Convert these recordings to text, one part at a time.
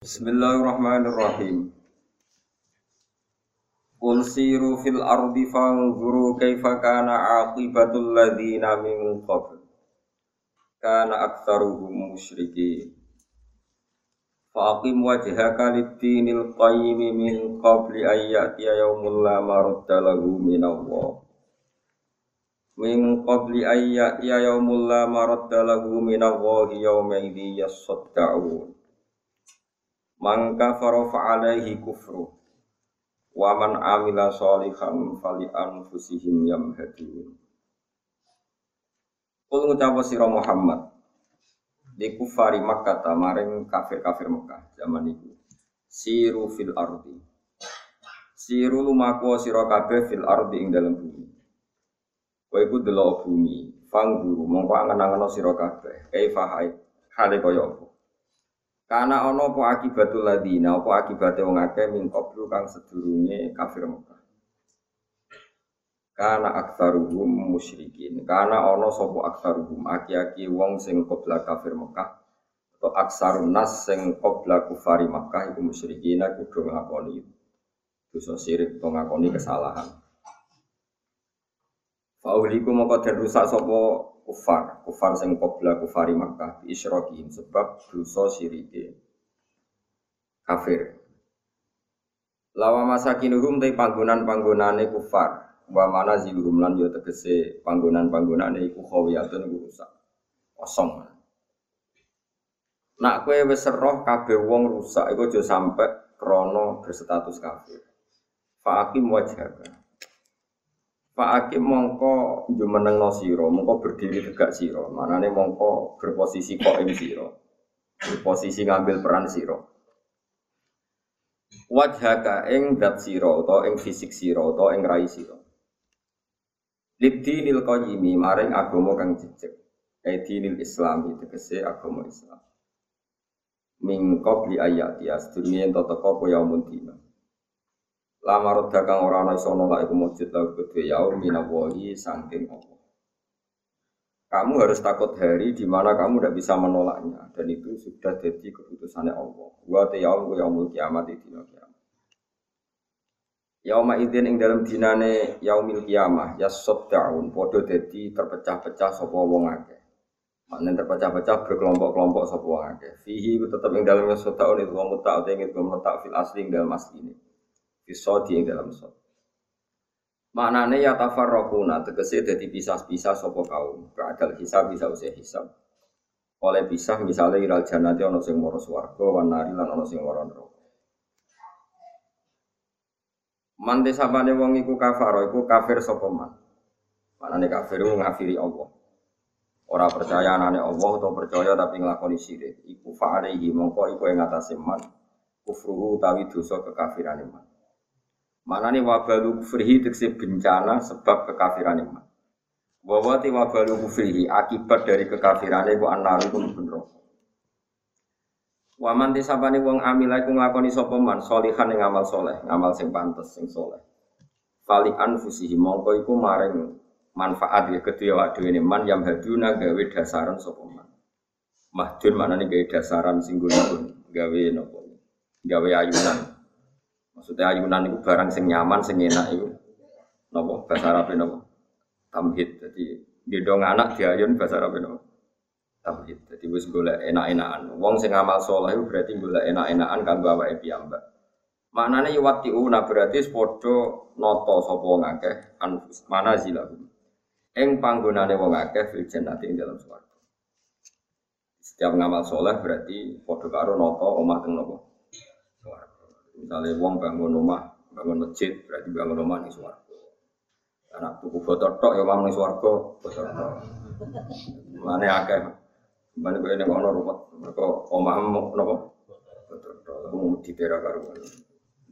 Bismillahirrahmanirrahim. Qul siru fil ardi fanzuru kaifa kana aqibatul ladzina min qabl. Kana aktsaruhum musyrikin. Faqim wajhaka lid-dinil qayyim min qabli an ya'tiya yawmul la maradda lahu min Allah. Min qabli an ya'tiya yawmul la maradda lahu min Allah yawma idzi yasadda'un. Mangka farofa alaihi kufru. Wa man amila sholihan fali anfusihim yamhadun Kul ngucapa sira Muhammad di kufari Makkah maring kafir-kafir Mekah zaman itu siru fil ardi. Siru lumaku sira kabeh fil ardi ing dalam bumi. Kowe iku delok bumi fang guru mongko angen-angen sira kabeh. Kaifa hale kaya apa karena ono apa akibatul ladina, apa akibatnya wong akeh min kang sedurunge kafir Mekah. Karena aksaruhum musyrikin. Karena ono sopo aksaruhum aki-aki wong sing qabla kafir Mekah atau aksarun nas sing qabla kufari Mekah iku musyrikin kudu ngakoni dosa sirik atau ngakoni kesalahan. Fauliku moko den rusak sapa kufar, kufar sing qabla kufari Makkah bi isyrokihim sebab dosa sirike kafir. Lawa masakinuhum te panggonan-panggonane kufar, wa mana ziluhum lan yo tegese panggonan-panggonane iku khawiyatun iku rusak. Kosong. Nak kowe wis kabeh wong rusak iku aja sampe krana berstatus kafir. Fa'akim wajhaka. Pak Hakim mongko jumeneng no siro, mongko berdiri tegak siro, mana nih mongko berposisi koim siro, berposisi ngambil peran siro. Wajhaka ing dat siro, atau ing fisik siro, atau ing rai siro. Libdi nil qayyimi maring agama kang jejeg. Edi nil islami tegese agama Islam. Min qabli ayat ya sedurunge ento teko apa yaumun dina. Lama roda kang ora ana iso nolak iku mujud lahu kedue yaum minawahi saking Allah. Kamu harus takut hari di mana kamu tidak bisa menolaknya dan itu sudah jadi keputusannya Allah. Wa yaum ku yaumul kiamat di dina kiamat. Yauma idzin ing dalam dinane yaumil kiamah ya saddaun padha dadi terpecah-pecah sapa wong akeh. Maknanya terpecah-pecah berkelompok-kelompok sapa wong akeh. Fihi tetap ing dalamnya saddaun itu wong mutak ing mutak fil asli ing dalam ini Fisodi yang dalam sod. Maknanya ya tafarrokuna tegese jadi pisah-pisah sopo kaum. Keadal hisab bisa usia hisab. Oleh pisah misalnya iral janati ono sing moro swarga wan nari lan ono sing moro neraka. Mante sabane wong iku kafaro iku kafir sapa man. Maknane kafir ngafiri Allah. Ora percaya anane Allah atau percaya tapi nglakoni syirik. Iku fa'alaihi mongko iku ing atase man. Kufruhu utawi dosa kekafirane man. Mana nih wabalu kufrihi tegese bencana sebab kekafiran iman. Bahwa ti wabalu kufrihi akibat dari kekafiran itu anar itu bener. Waman ti sapane wong amila iku nglakoni sapa man solihan ing amal soleh, ngamal sing pantes sing soleh. Fali anfusihi mongko iku maring manfaat ya kedua waduh ini man yang haduna gawe dasaran sapa man. Mahdun mana nih gawe dasaran singgung gawe nopo gawe ayunan Maksudnya ayunan itu barang sing nyaman, sing enak itu. Nopo bahasa Arab nopo tamhid. Jadi gedong anak diayun bahasa Arab nopo tamhid. Jadi wis golek enak-enakan. Wong sing amal soleh itu berarti golek enak-enakan kanggo awake piyambak. Maknanya yuwati una berarti sepodo noto sapa wong akeh anfus mana zilahu. Ing panggonane wong akeh fil jannati ing dalam swarga. Setiap ngamal soleh berarti podo karo noto omah teng nopo Misalnya wong bangun rumah, bangun masjid, berarti bangun rumah nih suwargo. Anak tuku foto tok ya nih suwargo, foto tok. Mana akeh, mana gue ini ngono rumah, mereka omah mau nopo, foto tok. Mau di daerah karuan.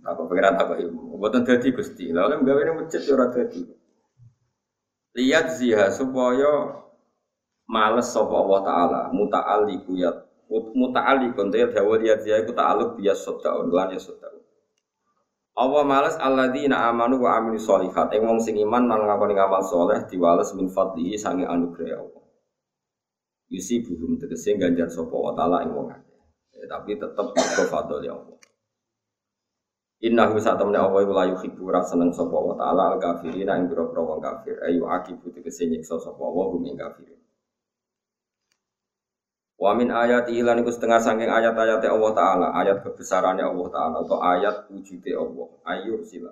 Apa pengiran apa ibu? Buatan jadi gusti. Lalu gawe ini masjid ya ora jadi. Lihat ziha supaya males sapa Allah taala muta'alliqu ya muta'alliqun ta dawa lihat ziha iku ta'alluq biya saddaun lan ya saddaun Allah males alladzina amanu wa amilu sholihat. Ing wong sing iman lan ngakoni ngamal soleh diwales min fadlihi sange anugerah Allah. Yusi buhum tegese ganjar sapa wa taala ing wong. Ya, tapi tetap mergo fadl ya Allah. Inna hu saat temen Allah iku layu hibu seneng sapa wa taala al kafirina ing pira-pira wong kafir ayu akibu tegese nyiksa sapa wa hum ing kafirin. Wa min ayat lan iku setengah saking ayat-ayat Allah taala, ayat kebesarannya Allah taala atau ayat wujude Allah. Ayu sila.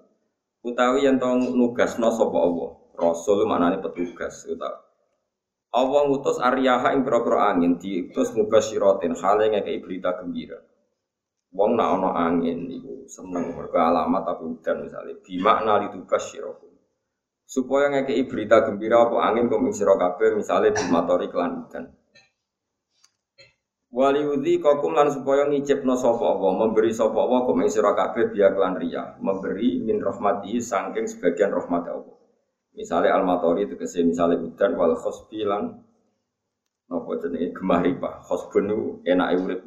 Utawi yen to nugasno sapa Allah. Rasul maknane petugas utawa Allah ngutus aryaha ing pira-pira angin diutus mubasyiratin hale ngekeki berita gembira. Wong nak ana angin iku seneng mergo alamat tapi udan misalnya bimakna litubas syirakum. Supaya ngekei berita gembira apa angin kum sira kabeh misale bimatori kelan udan. Waliudi kokum lan supaya ngicipno sapa Allah, memberi sapa Allah kum sira kabeh biya kelan riya, memberi min rahmati saking sebagian rahmat Allah. Misalnya al-matori tegese misalnya udan wal khosbi lan napa jenenge gemah ripa. Khosbun urip.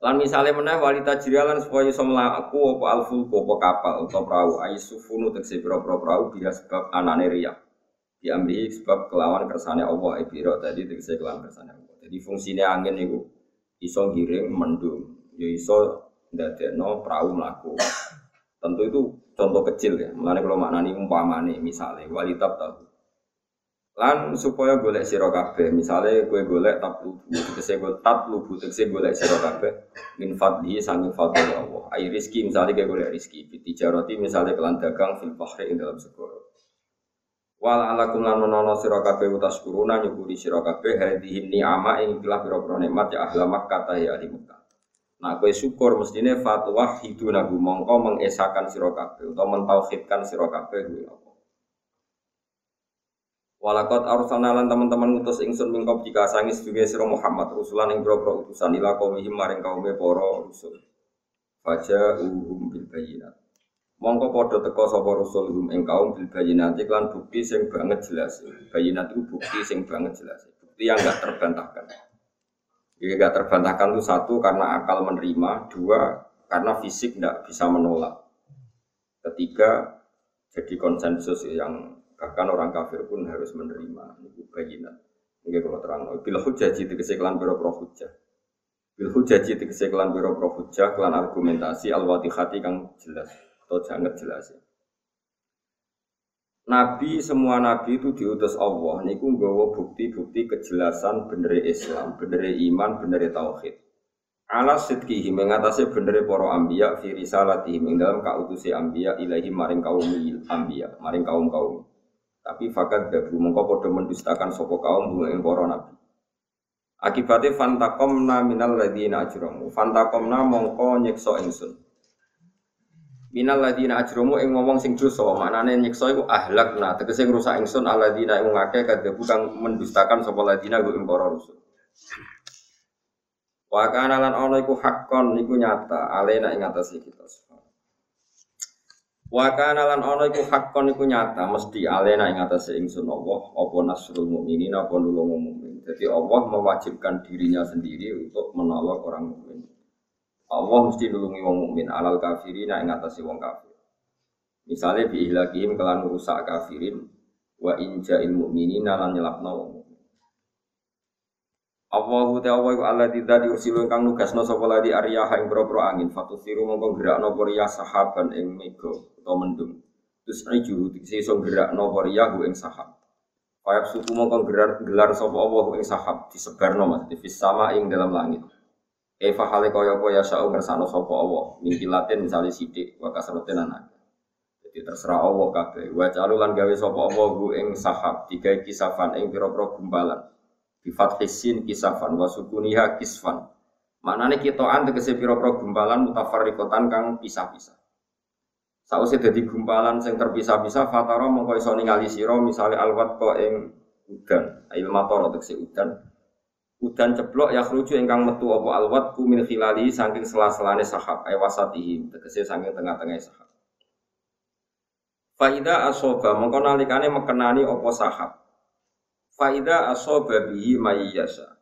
Lan misalnya meneh walita jirialan supaya iso mlaku apa alfulku apa kapal atau perahu aisufunu tegese pira-pira perahu biya sebab anane riya. Diambil sebab kelawan kersane Allah ibiro tadi tegese kelawan kersane Allah. Jadi fungsinya angin itu iso giring mendung, ya iso ndadekno perahu mlaku. Tentu itu contoh kecil ya. Mulane kalau maknani umpamane misalnya walitab tahu lan supaya golek sira kabeh misale kowe golek tablubu tegese gue tablubu tegese golek sira kabeh min fadli sangi fadli Allah ai rizki misale kowe golek rizki tijarati misale kelan dagang fil bahri ing dalam segoro wal alakum lan menono sira kabeh utas kuruna nyukuri sira kabeh hadhihi ni'ama ing telah pira-pira nikmat ya ahla Makkah ya ahli Makkah Nah, kue syukur mestine fatwa hidunahu mongko mengesakan sira kabeh utawa mentauhidkan sira kabeh Walakot arsalna lan teman-teman ngutus ingsun mingkop jika sangis juga sira Muhammad rusulan ing boro utusan ila qaumihim maring kaume para rusul. Faja uhum bil bayinat. Mongko padha teka sapa rusul hum ing kaum bil lan bukti sing banget jelas. Bayinat itu bukti sing banget jelas. Bukti yang enggak terbantahkan. Jadi enggak terbantahkan itu satu karena akal menerima, dua karena fisik enggak bisa menolak. Ketiga jadi konsensus yang Bahkan orang kafir pun harus menerima itu bayinan. Mungkin kalau terang, bila hujaji itu keseklan biro pro hujah. Bila hujaji itu keseklan biro pro hujah, kelan argumentasi al-watihati kang jelas atau sangat jelas ya. Nabi semua nabi itu diutus Allah niku nggawa bukti-bukti kejelasan bener Islam, bener iman, bener tauhid. Ala sidqihi mengatasi bener para anbiya fi risalatihim ing dalam kautusi anbiya ilahi maring kaum anbiya, maring kaum-kaum. Tapi fakat dabu mongko podo mendustakan sopo kaum ing para nabi. Akibatnya fantakomna minal ladina ajromu. Fantakomna mongko nyekso ingsun. Minal ladina ajromu ing ngomong sing dosa. Maknane nyekso iku ahlakna. Tegese ngrusak ingsun aladina ing ngake kadabu kang mendustakan sopo ladina ing para rusul. Wa kana lan ana iku hakon iku nyata alena ing atas kita. Wa kana lan ana iku hakon iku nyata mesti alena ing atase ingsun Allah apa nasrul mukminin apa nulung mukmin. Jadi Allah mewajibkan dirinya sendiri untuk menolong orang mukmin. Allah mesti nulungi wong mukmin alal kafirin ing atase wong kafir. Misalnya bi ihlakihim kelan rusak kafirin wa inja'il mukminin lan nyelapno wong Allahu ta'ala wa Allah tidak diursilu kang nugasno sapa ladi ariyaha ing boro angin. Fatusiru mongko gerakno apa sahaban ing mega utawa mendung. Terus iju iso gerakno apa riyah ing sahab. Kayak suku mongko gelar gelar sapa Allah ing sahab disebarno mas di sama ing dalam langit Eva hale kaya apa ya sa'u ngersano sapa Allah mingkilatin misalnya sidik wa kasroten anak jadi terserah Allah kabeh wa calulan gawe sapa Allah ing sahab digawe kisafan ing pira-pira gumpalan Bifat hisin kisafan wa sukuniha kisfan. Maknane kitoan tegese pira-pira gumpalan mutafarriqatan kang pisah-pisah. Sausé dadi gumpalan sing terpisah-pisah fatara mongko iso ningali sira misale alwat ko ing udan, ail mator tegese udan. Udan ceplok ya khruju ingkang metu apa alwat ku min khilali saking sela-selane sahab ay wasatihi tegese saking tengah-tengah sahab. Faida asoba mongko nalikane mekenani apa sahab Faida asoba bihi mayyasa.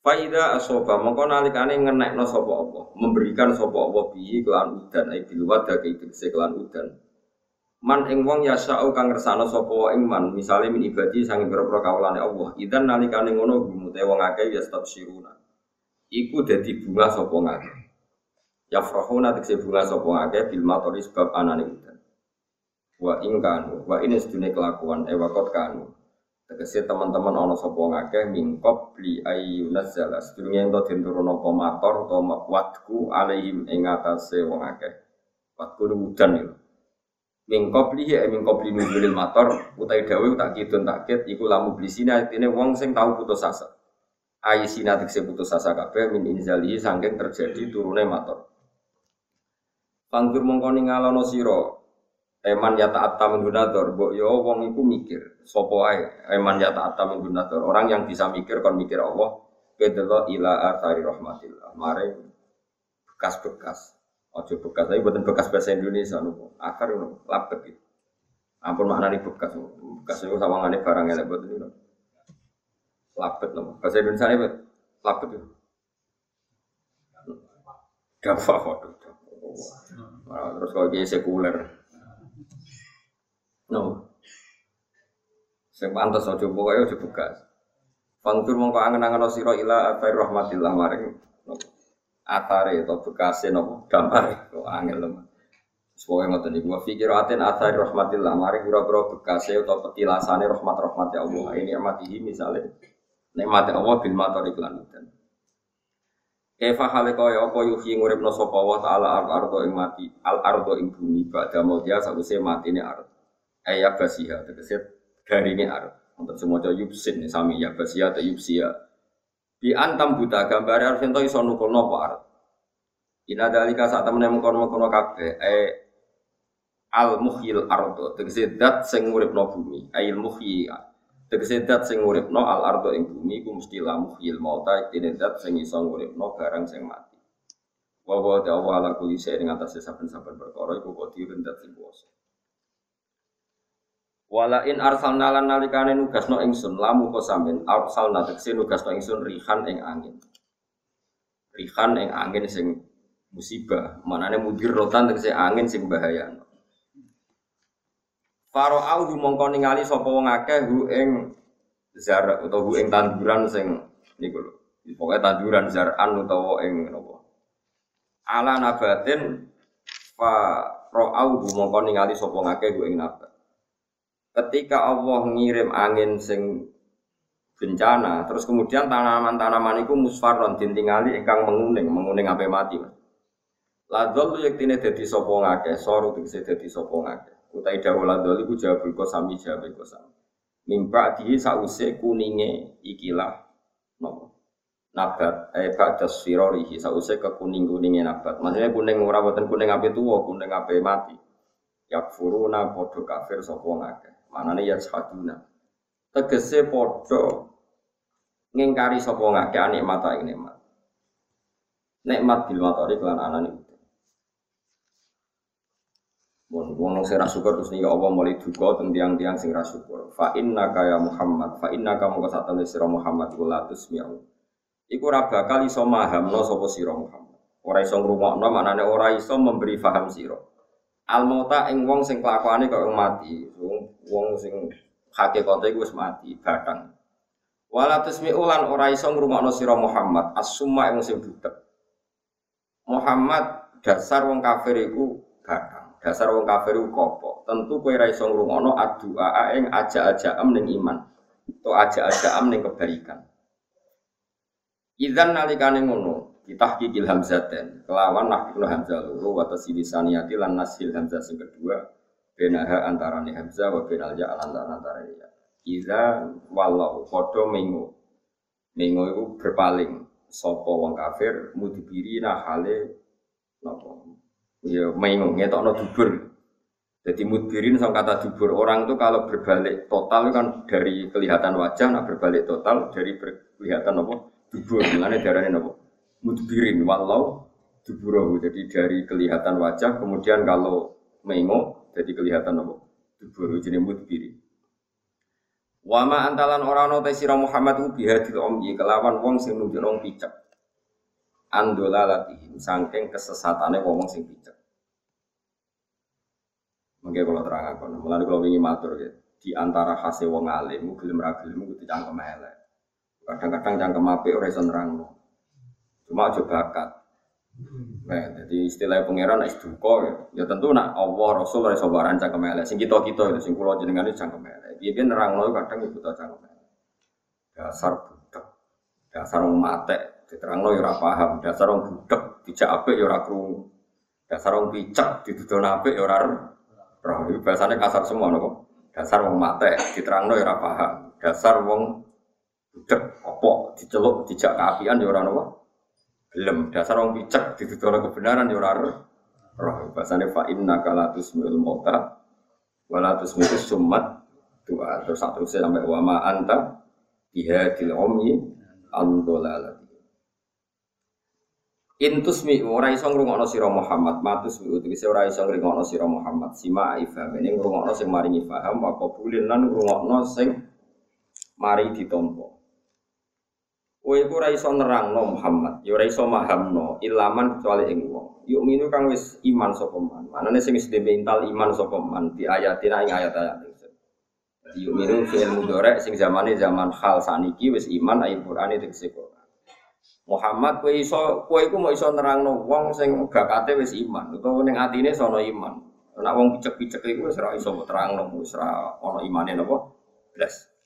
Faida asoba mongko nalikane ngenekno sapa Allah, memberikan sapa Allah bihi kelan udan ai bil wada tegese kelan udan. Man ing wong yasau kang ngersano sapa ing man, misale min ibadi sange pira-pira kawulane Allah. Idan nalikane ngono gumute wong akeh ya siruna. iku dadi bunga sapa ngake. Ya frahuna tekse bunga sapa ngake bil matori sebab anane udan. Wa ing kanu, wa ini sedune kelakuan e wakot kanu. Tegese teman-teman ana sapa ngake mingkop li ayunaz zala. Sedurunge ento den turun apa mator utawa watku alaihim ing atase wong akeh. Watku udan iki. Min qablihi e min mator utai dawe tak kidun tak kit iku lamu blisina artine wong sing tau putus asa. Ayi sinatik se putus asa kabeh min inzali saking terjadi turune mator. Panggur mongko ningalono sira eman ya ta'atta min gunator mbok yo wong iku mikir sapa ae eman ya ta'atta min gunator orang yang bisa mikir kon mikir Allah kedelo ila athari rahmatillah mare bekas-bekas Ojo bekas, tapi buatan bekas bahasa Indonesia nopo. Akar nopo, lapet gitu. Ampun maknanya bekas, bekas itu sama ngane barang elek buat itu. Lapet nopo. Bahasa Indonesia ini lapet itu. Dapat waduh. Terus kalau dia sekuler. No. Sing pantes aja pokoke aja bekas. Fangtur mongko angen-angen sira ila atai rahmatillah maring atare atau bekasnya nopo gambar kok angel loh Semoga ngotot nih, gua pikir aten atari rahmatillah, mari pura-pura bekasnya atau petilasannya rahmat rahmat ya Allah. Ini amatihi misalnya, nikmat Allah bil mator iklan dan. Eva hale kaya apa yuhi nguripno sapa wa taala al ardo ing mati, al ardo ing bumi pada mau dia sause matine ard. Ayat basiha tegese dari ini ard. Untuk semua cowok yubsin sami ya basiha atau yubsia di antam buta gambar harus ento iso nukul nopo arep. Ina dalika saat temen mengkono-mengkono kabeh eh al muhyil ardo tegese dat sing uripno bumi ail muhyi tegese dat sing uripno al ardo ing bumi ku mesti la muhyil mauta iktine dat sing iso uripno barang sing mati. Wa wa ta'ala ala kulli shay'in ing atase saben-saben perkara iku qadirun dat sing kuwasa Wala in arsalna lan nalikane nugasno ingsun lamu kok sampean arsalna tekse nugasno ingsun rihan ing angin. Rihan ing angin sing musibah, manane mudir rotan tegese angin sing bahaya. Faro au mongko ningali sapa wong akeh hu ing zar utawa hu ing tanduran sing niku lho. Pokoke tanduran zaran utawa ing napa. Ala nabatin fa ra'au mongko ningali sapa ngakeh hu ing nabat ketika Allah ngirim angin sing bencana, terus kemudian tanaman-tanaman itu musfaron dintingali ingkang menguning, menguning sampai mati. Ladol yektine dadi sapa ngakeh, soru tegese dadi sapa ngakeh. Utai dawuh ladol iku sami jawab iku sami. Mimpa di sause kuninge ikilah nopo. Nabat eh ba'da sirorihi sause ke kuning-kuninge nabat. Maksudnya kuning ora kuning ape tuwa, kuning ape mati. Yakfuruna padha kafir sapa ngakeh. Manane ya saduna. Tegese padha ngingkari sapa ngake nikmat ing nikmat. Nikmat bil matori kelan anane. Mun wong sing syukur terus nika apa mulai duka teng tiang-tiang sing ra syukur. Fa inna ya Muhammad, fa inna ka mongko satane sira Muhammad kula tusmi'u. Iku ora bakal iso mahamno sapa sira Muhammad. Ora iso ngrungokno maknane ora iso memberi faham sira. Al mauta ing wong sing kelakuane kok mati, wong wong sing hakikate iku wis mati, batang. Wala tusmi ulan ora iso ngrungokno sira Muhammad, as-summa ing sing butek. Muhammad dasar wong kafir iku batang. Dasar wong kafir iku kopo. Tentu kowe ora iso ngrungokno addu'a ing aja-ajaam ning iman. To aja-ajaam ning kebaikan. Idzan nalikane ngono, ditahqiqil hamzaten kelawan nahqiqul hamzah loro wa tasilisaniyati lan nasil hamzah sing kedua benaha antarane hamzah wa benal ya antara antara ya. Iza walau padha mengu mengu iku berpaling. Sapa wong kafir mudibiri nah hale napa? Ya mengu ngetokno dubur. Jadi mudbirin sama kata dubur orang itu kalau berbalik total kan dari kelihatan wajah, nah berbalik total dari kelihatan apa? Dubur, mana darahnya apa mudbirin walau duburahu jadi dari kelihatan wajah kemudian kalau mengo jadi kelihatan apa duburu jadi mudbirin Wama antalan orang nota sira Muhammad ubi hadil omyi kelawan wong sing nunjuk picek. Andola latihim sangking kesesatane wong sing picek. Mungkin kalau terang aku, mulai kalau ingin matur ya, di antara hasil wong alim, gelem ra gelem itu cangkem elek. Kadang-kadang cangkem apik ora iso. Cuma aja bakat. Nah, jadi istilah pangeran es duka ya. ya tentu nak Allah Rasul ora iso baran cangkem elek. Sing kita-kita itu sing kula jenengan itu cangkem elek. Piye nerangno kadang ibu ta cangkem elek. Dasar budak. Dasar wong mate diterangno ya ora paham. Dasar wong budak dijak apik ya ora krungu. Dasar wong picek dituduh apik ya ora roh. Bahasane kasar semua nopo. Dasar wong mate diterangno ya ora paham. Dasar wong budak opo diceluk dijak keapian ya ora nopo gelem dasar orang picek ditutur kebenaran ya ora roh. Bahasane fa inna kala tusmil mauta wala tusmil summat doa terus satu sampai wa ma anta bihadil umyi andolala Intus mi ora iso ngrungokno sira Muhammad, matus mi utuh ora iso ngrungokno sira Muhammad, sima ifham ini ngrungokno sing maringi paham wa qabulin lan ngrungokno sing mari ditampa. Kowe iku ora iso nerangno Muhammad, ya ora iso mahamno ilaman kecuali ing wong. Yuk minu kang wis iman sapa man. Manane sing wis iman sapa man di ayatin ing ayat-ayat ingsun. Jadi yuk minu fi'il mudhari sing zamane zaman hal saniki wis iman ayat Quran Quran. Muhammad kowe iso kowe iku mau iso nerangno wong sing bakate wis iman utawa ning atine sono iman. Nek wong picek-picek iku wis ora iso terangno wis ora ana imane napa? Blas.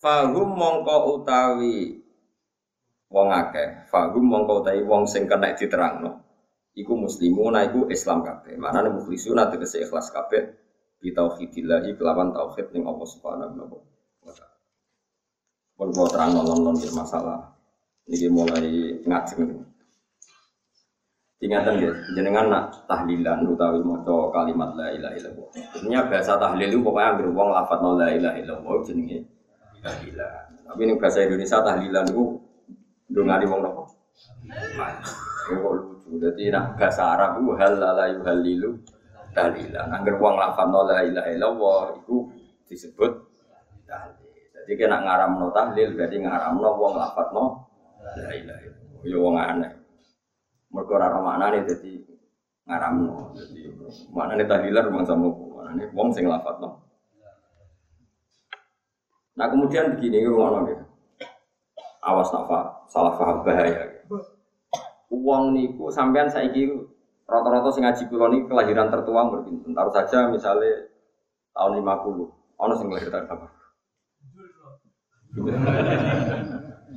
Fahum mongko utawi wong akeh. Fahum mongko utawi wong sing kena diterangno. Iku muslimuna iku Islam kabeh. Manane mukhlisuna tegese ikhlas kabeh bi tauhidillah kelawan tauhid ning Allah Subhanahu wa taala. Pun kula terang non masalah. Niki mulai ngajeng. Ingatan ya, jenengan nak tahlilan utawi maca kalimat la ilaha illallah. Sebenarnya bahasa tahlil itu pokoknya anggere wong lafadz la ilaha illallah jenenge tahlilan. Tapi ini bahasa Indonesia tahlilan itu dongani wong nopo. Kok lucu. Jadi nak bahasa Arab itu hal la yuhalilu tahlilan. Angger wong lafadzno la ilaha illallah itu disebut tahlil. Jadi kena ngaramno tahlil berarti ngaramno wong lafadzno la ilaha illallah. Ya wong aneh. Mergo ora maknane dadi ngaramno. Jadi maknane tahlilan rumang sama maknane wong sing lafadzno Nah kemudian begini, ngono gitu. Awas nafa, salah paham bahaya. Uang niku sampean saiki rata-rata sing ngaji kula niki kelahiran tertua berpinten. Taruh saja misalnya tahun 50, ono sing lahir tahun berapa?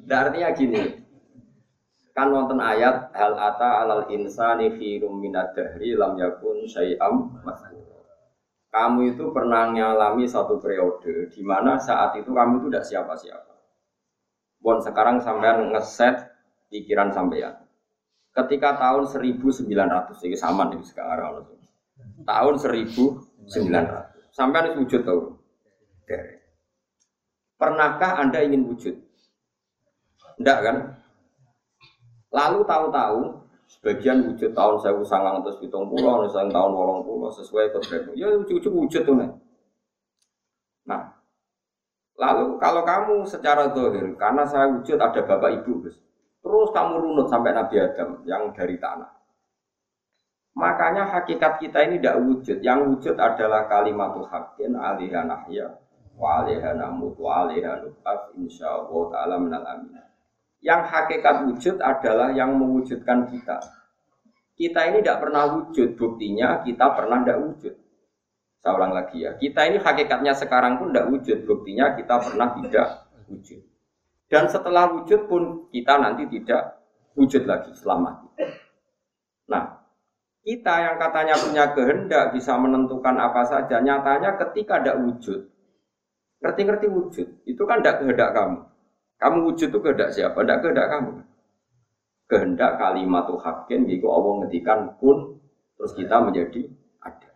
Nah, artinya gini, kan wonten ayat hal ata alal insani fi minad dahri lam yakun syai'am maskur kamu itu pernah mengalami satu periode di mana saat itu kamu itu tidak siapa-siapa. Bon sekarang sampean ngeset pikiran sampean. Ketika tahun 1900 ini sama nih sekarang tahun 1900 sampean wujud tahu. Pernahkah anda ingin wujud? Tidak kan? Lalu tahu-tahu Sebagian wujud tahun saya sangang terus hitung pulau, misalnya tahun wolong pulau sesuai kodrat. Ya wujud wujud tuh nih. Nah, lalu kalau kamu secara dohir, karena saya wujud ada bapak ibu, terus kamu runut sampai Nabi Adam yang dari tanah. Makanya hakikat kita ini tidak wujud. Yang wujud adalah kalimat hakin alihan ahya wa alihan amut wa alihan insya Allah ta'ala minal amin. Yang hakikat wujud adalah yang mewujudkan kita. Kita ini tidak pernah wujud, buktinya kita pernah tidak wujud. Saya ulang lagi ya, kita ini hakikatnya sekarang pun tidak wujud, buktinya kita pernah tidak wujud. Dan setelah wujud pun kita nanti tidak wujud lagi selama Nah, kita yang katanya punya kehendak bisa menentukan apa saja, nyatanya ketika tidak wujud, ngerti-ngerti wujud, itu kan tidak kehendak kamu. Kamu wujud itu kehendak siapa? Tidak kehendak kamu. Kehendak kalimat hakin, jika Allah ngetikan pun, terus kita menjadi ada.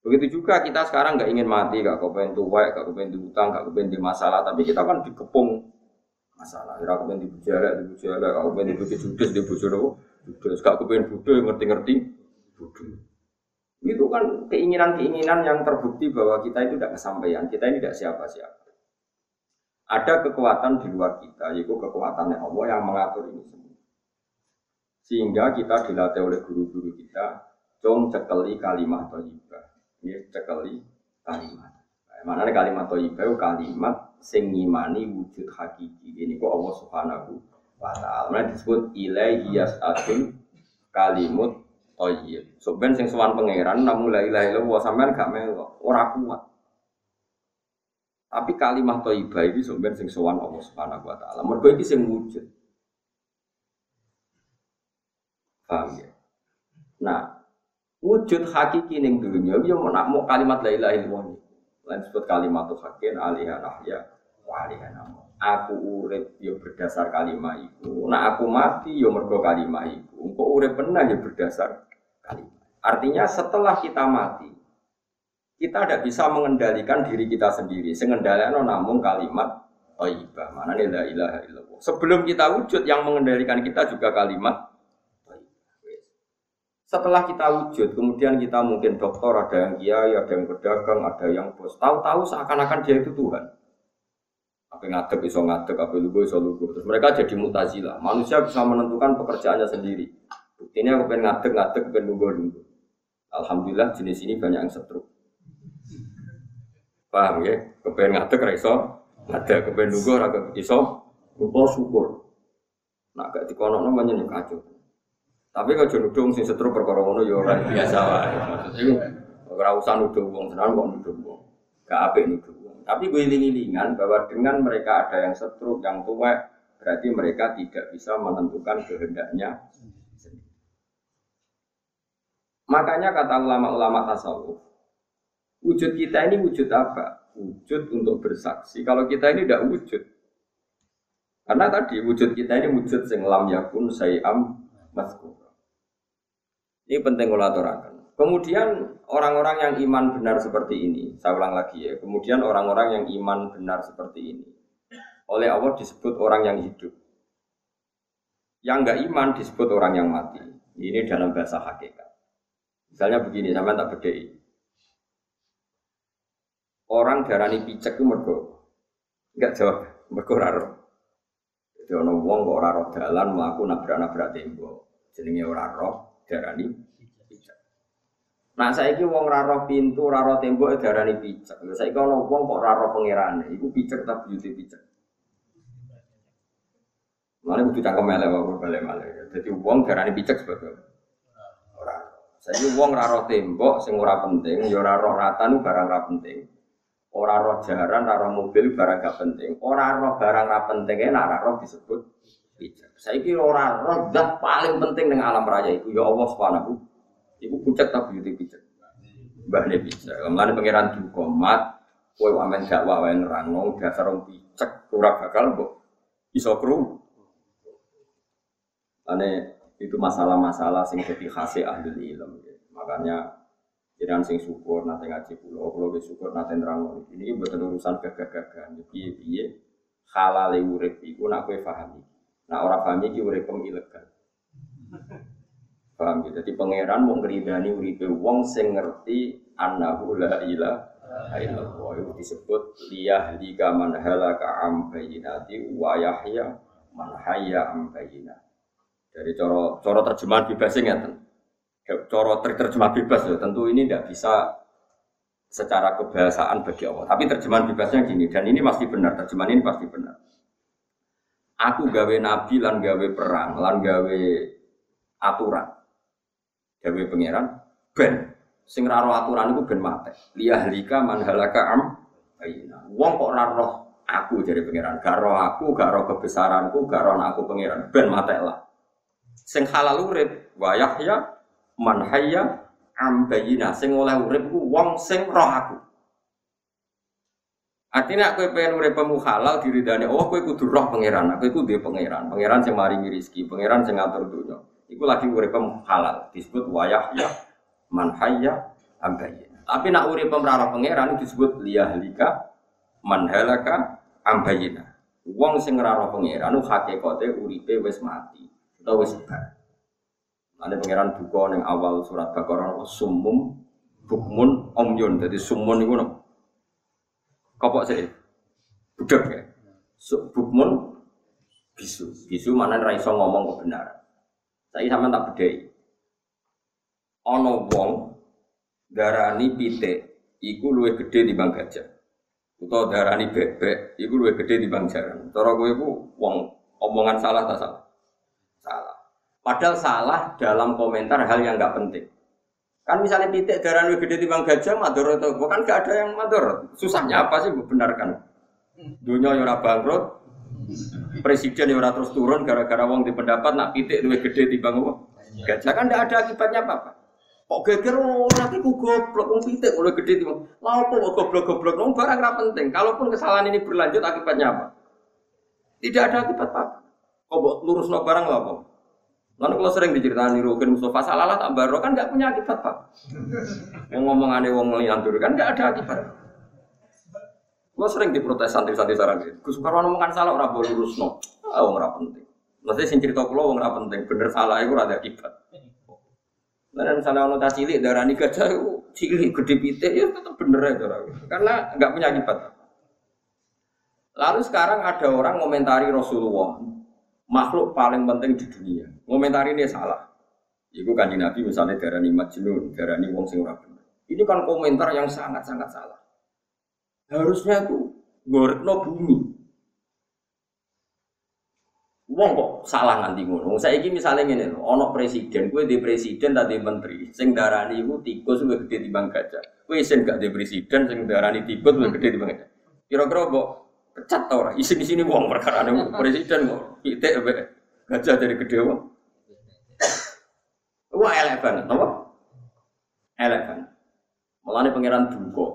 Begitu juga kita sekarang nggak ingin mati, nggak kepengen tua, nggak kepengen diutang, nggak kepengen di masalah, tapi kita kan dikepung masalah. Nggak kepengen di bujara, di bujara, nggak kepengen di bujara judes, di bujara judes, nggak kepengen budaya, ngerti-ngerti budaya. Itu kan keinginan-keinginan yang terbukti bahwa kita itu tidak kesampaian, kita ini tidak siapa-siapa. Ada kekuatan di luar kita, yaitu kekuatan yang Allah yang mengatur ini semua. Sehingga kita dilatih oleh guru-guru kita, cung cekeli kalimat toyibah. Ini cekeli kalimat. Nah, mana kalimat toyibah? Kalimat sing ngimani wujud hakiki. Ini kok Allah subhanahu wa taala. Mulai disebut ilaihi yas'adun kalimut thayyib. So ben sing sowan pangeran namun la ilaha illallah sampean gak melo, ora kuat. Tapi kalimat thayyibah iki so ben sing sowan Allah Subhanahu wa taala. Mergo iki sing wujud. Paham ya? Nah, wujud hakiki ning dunya yo nak mau kalimat la ilaha illallah. Lain disebut kalimat hakin alihah rahya wa alihah. Aku urip yo berdasar kalimat itu. Nah aku mati yo mergo kalimat itu. Engko urip benar yo berdasar kalimat. Artinya setelah kita mati, kita tidak bisa mengendalikan diri kita sendiri. Sengendalikan namun kalimat thayyibah. Mana nih la ilaha. Sebelum kita wujud yang mengendalikan kita juga kalimat setelah kita wujud, kemudian kita mungkin dokter, ada yang kiai, ada yang pedagang, ada yang bos. Tahu-tahu seakan-akan dia itu Tuhan. Apa ngadeg iso ngadeg, apa lugu iso lugu. Terus mereka jadi mutazila. Manusia bisa menentukan pekerjaannya sendiri. Buktinya aku pengen ngadeg, ngadeg, pengen lugu, lugu. Alhamdulillah jenis ini banyak yang setruk. Paham ya? Kepengen ngadeg, iso ngadeg, kepengen lugu, raga iso. Lupa syukur. Nah, gak dikono namanya kacau. Tapi kalau jono dong sing setru perkara ngono ya ora biasa wae. Iku ora usah nuduh wong senan kok nuduh wong. Gak apik nuduh wong. Tapi gue iling-ilingan bahwa dengan mereka ada yang setru, yang tua, berarti mereka tidak bisa menentukan kehendaknya Makanya kata ulama-ulama tasawuf, wujud kita ini wujud apa? Wujud untuk bersaksi. Kalau kita ini tidak wujud. Karena tadi wujud kita ini wujud sing lam yakun sayam maskur. Ini penting kalau aturakan. Kemudian orang-orang yang iman benar seperti ini, saya ulang lagi ya. Kemudian orang-orang yang iman benar seperti ini, oleh Allah disebut orang yang hidup. Yang enggak iman disebut orang yang mati. Ini dalam bahasa hakikat. Misalnya begini, sama tak bedai. Orang darani picek itu mergo enggak jawab, mergo raro. Jadi orang wong kok raro dalan melaku nabrak-nabrak tembok. Jenenge ora roh, darani pijak. Nah saya ini wong raro pintu, raro tembok darani pijak. Saya kalau wong kok raro pangeran, itu pijak tapi beauty pijak. Mana butuh cangkem melek wae balik malih. Jadi wong darani pijak sebagai ora. Saya ini wong raro tembok sing ora penting, ya ora roh ratan barang ora penting. Ora roh jaran, ora mobil barang gak penting. Ora roh barang ora penting, nek ora roh disebut. Saya kira orang roh zat paling penting dengan alam raya itu ya Allah subhanahu. Ibu puncak tapi itu bijak. Mbah ne bijak. Mulane pangeran duka mat kowe amen dakwah wae nerangno dasar wong bijak ora bakal mbok iso kru. Ane itu masalah-masalah sing dadi khase ahli ilmu. Makanya jangan sing syukur nanti ngaji pulau, pulau syukur nanti nerang ini betul urusan gagah-gagahan. Piye-piye halal urip iku nak kowe pahami. Nah orang paham ini uripem ilegal. Paham ya? Jadi pangeran mau ngeridani uripe wong sing ngerti annahu la ilaha illallah. Itu disebut liyah lika man halaka am bayinati wa yahya man hayya am bayinah. Dari coro coro terjemahan bebasnya ngeten. Coro terjemah bebas ya, tentu ini tidak bisa secara kebahasaan bagi Allah. Tapi terjemahan bebasnya gini, dan ini pasti benar, terjemahan ini pasti benar. Aku gawe nabi lan gawe perang lan gawe aturan. Gawe pangeran ben sing raro aturan iku ben mate. Liyahlika man am ayina. Wong kok raro aku jadi pangeran, gak roh aku, gak roh kebesaranku, gak roh aku pangeran, ben mate lah. Sing halal urip wa yahya man hayya am bayina. Sing oleh urip ku wong sing roh aku. Artinya aku pengen urip halal diridani oh aku kudu roh pangeran, aku iku dia pangeran, pangeran sing maringi rezeki, pangeran sing ngatur dunia. Iku lagi urip halal, disebut wayah ya man hayya. Tapi nak urip ora pangeran disebut liyahlika man halaka ambayina. Wong sing ora roh pangeran hakikate uripe wis mati utawa wis bar. Ada pangeran buka ning awal surat Baqarah sumum bukmun omyun. Jadi sumun iku Kopok sih. Budak ya. Bukmun bisu. Bisu mana raiso ngomong kebenaran. Saya sama tak bedai. Ono wong darani pite iku luwe gede di bang gajah. Utawa darani bebek iku luwe gede di bang jaran. Cara iku wong Omongan salah tak salah? Padahal salah dalam komentar hal yang nggak penting. Kan misalnya pitik darah lebih gede timbang gajah mador atau bukan nggak ada yang mador. Susahnya apa sih benarkan? Dunia yang bangkrut, presiden yang terus turun gara-gara wong di pendapat nak pitik lebih gede timbang apa? Gajah kan tidak ada akibatnya apa-apa. Kok geger oh nanti ku goblok wong pitik mulai gede timbang. Lah apa kok goblok-goblok wong barang ra penting. Kalaupun kesalahan ini berlanjut akibatnya apa? Tidak ada akibat apa. Kok lurus no barang lah apa? Lalu kalau sering diceritakan Rukin Mustafa salah lah tak baru kan nggak punya akibat pak. Yang ngomong aneh wong ngeliantur kan nggak ada akibat. Gue sering diprotes santri-santri sarang gitu. Gus Karwan ngomongkan salah orang boleh lurus no. Ah orang penting. Maksudnya sing cerita kulo orang penting. Bener salah itu ada akibat. Nah, misalnya orang tak cilik darah nikah jauh cilik gede pite ya tetap bener aja Karena nggak punya akibat. Lalu sekarang ada orang komentari Rasulullah makhluk paling penting di dunia. Komentar ini salah. Iku kanji Nabi misalnya darah ni majnun, darah ni wong sing ora Ini kan komentar yang sangat-sangat salah. Harusnya tuh no bumi. Wong kok salah nganti ngono. Saya ini misalnya lho, ana presiden, kowe di presiden tadi menteri, sing darani iku tikus luwih gede timbang gajah. Kowe isin gak di presiden sing darani tikus luwih gede timbang gajah. Kira-kira mbok pecat ta ora? Isin di sini wong perkara presiden kok pitik gajah dari gede. Wah elek banget, apa? Elek banget. Mulane pangeran duka.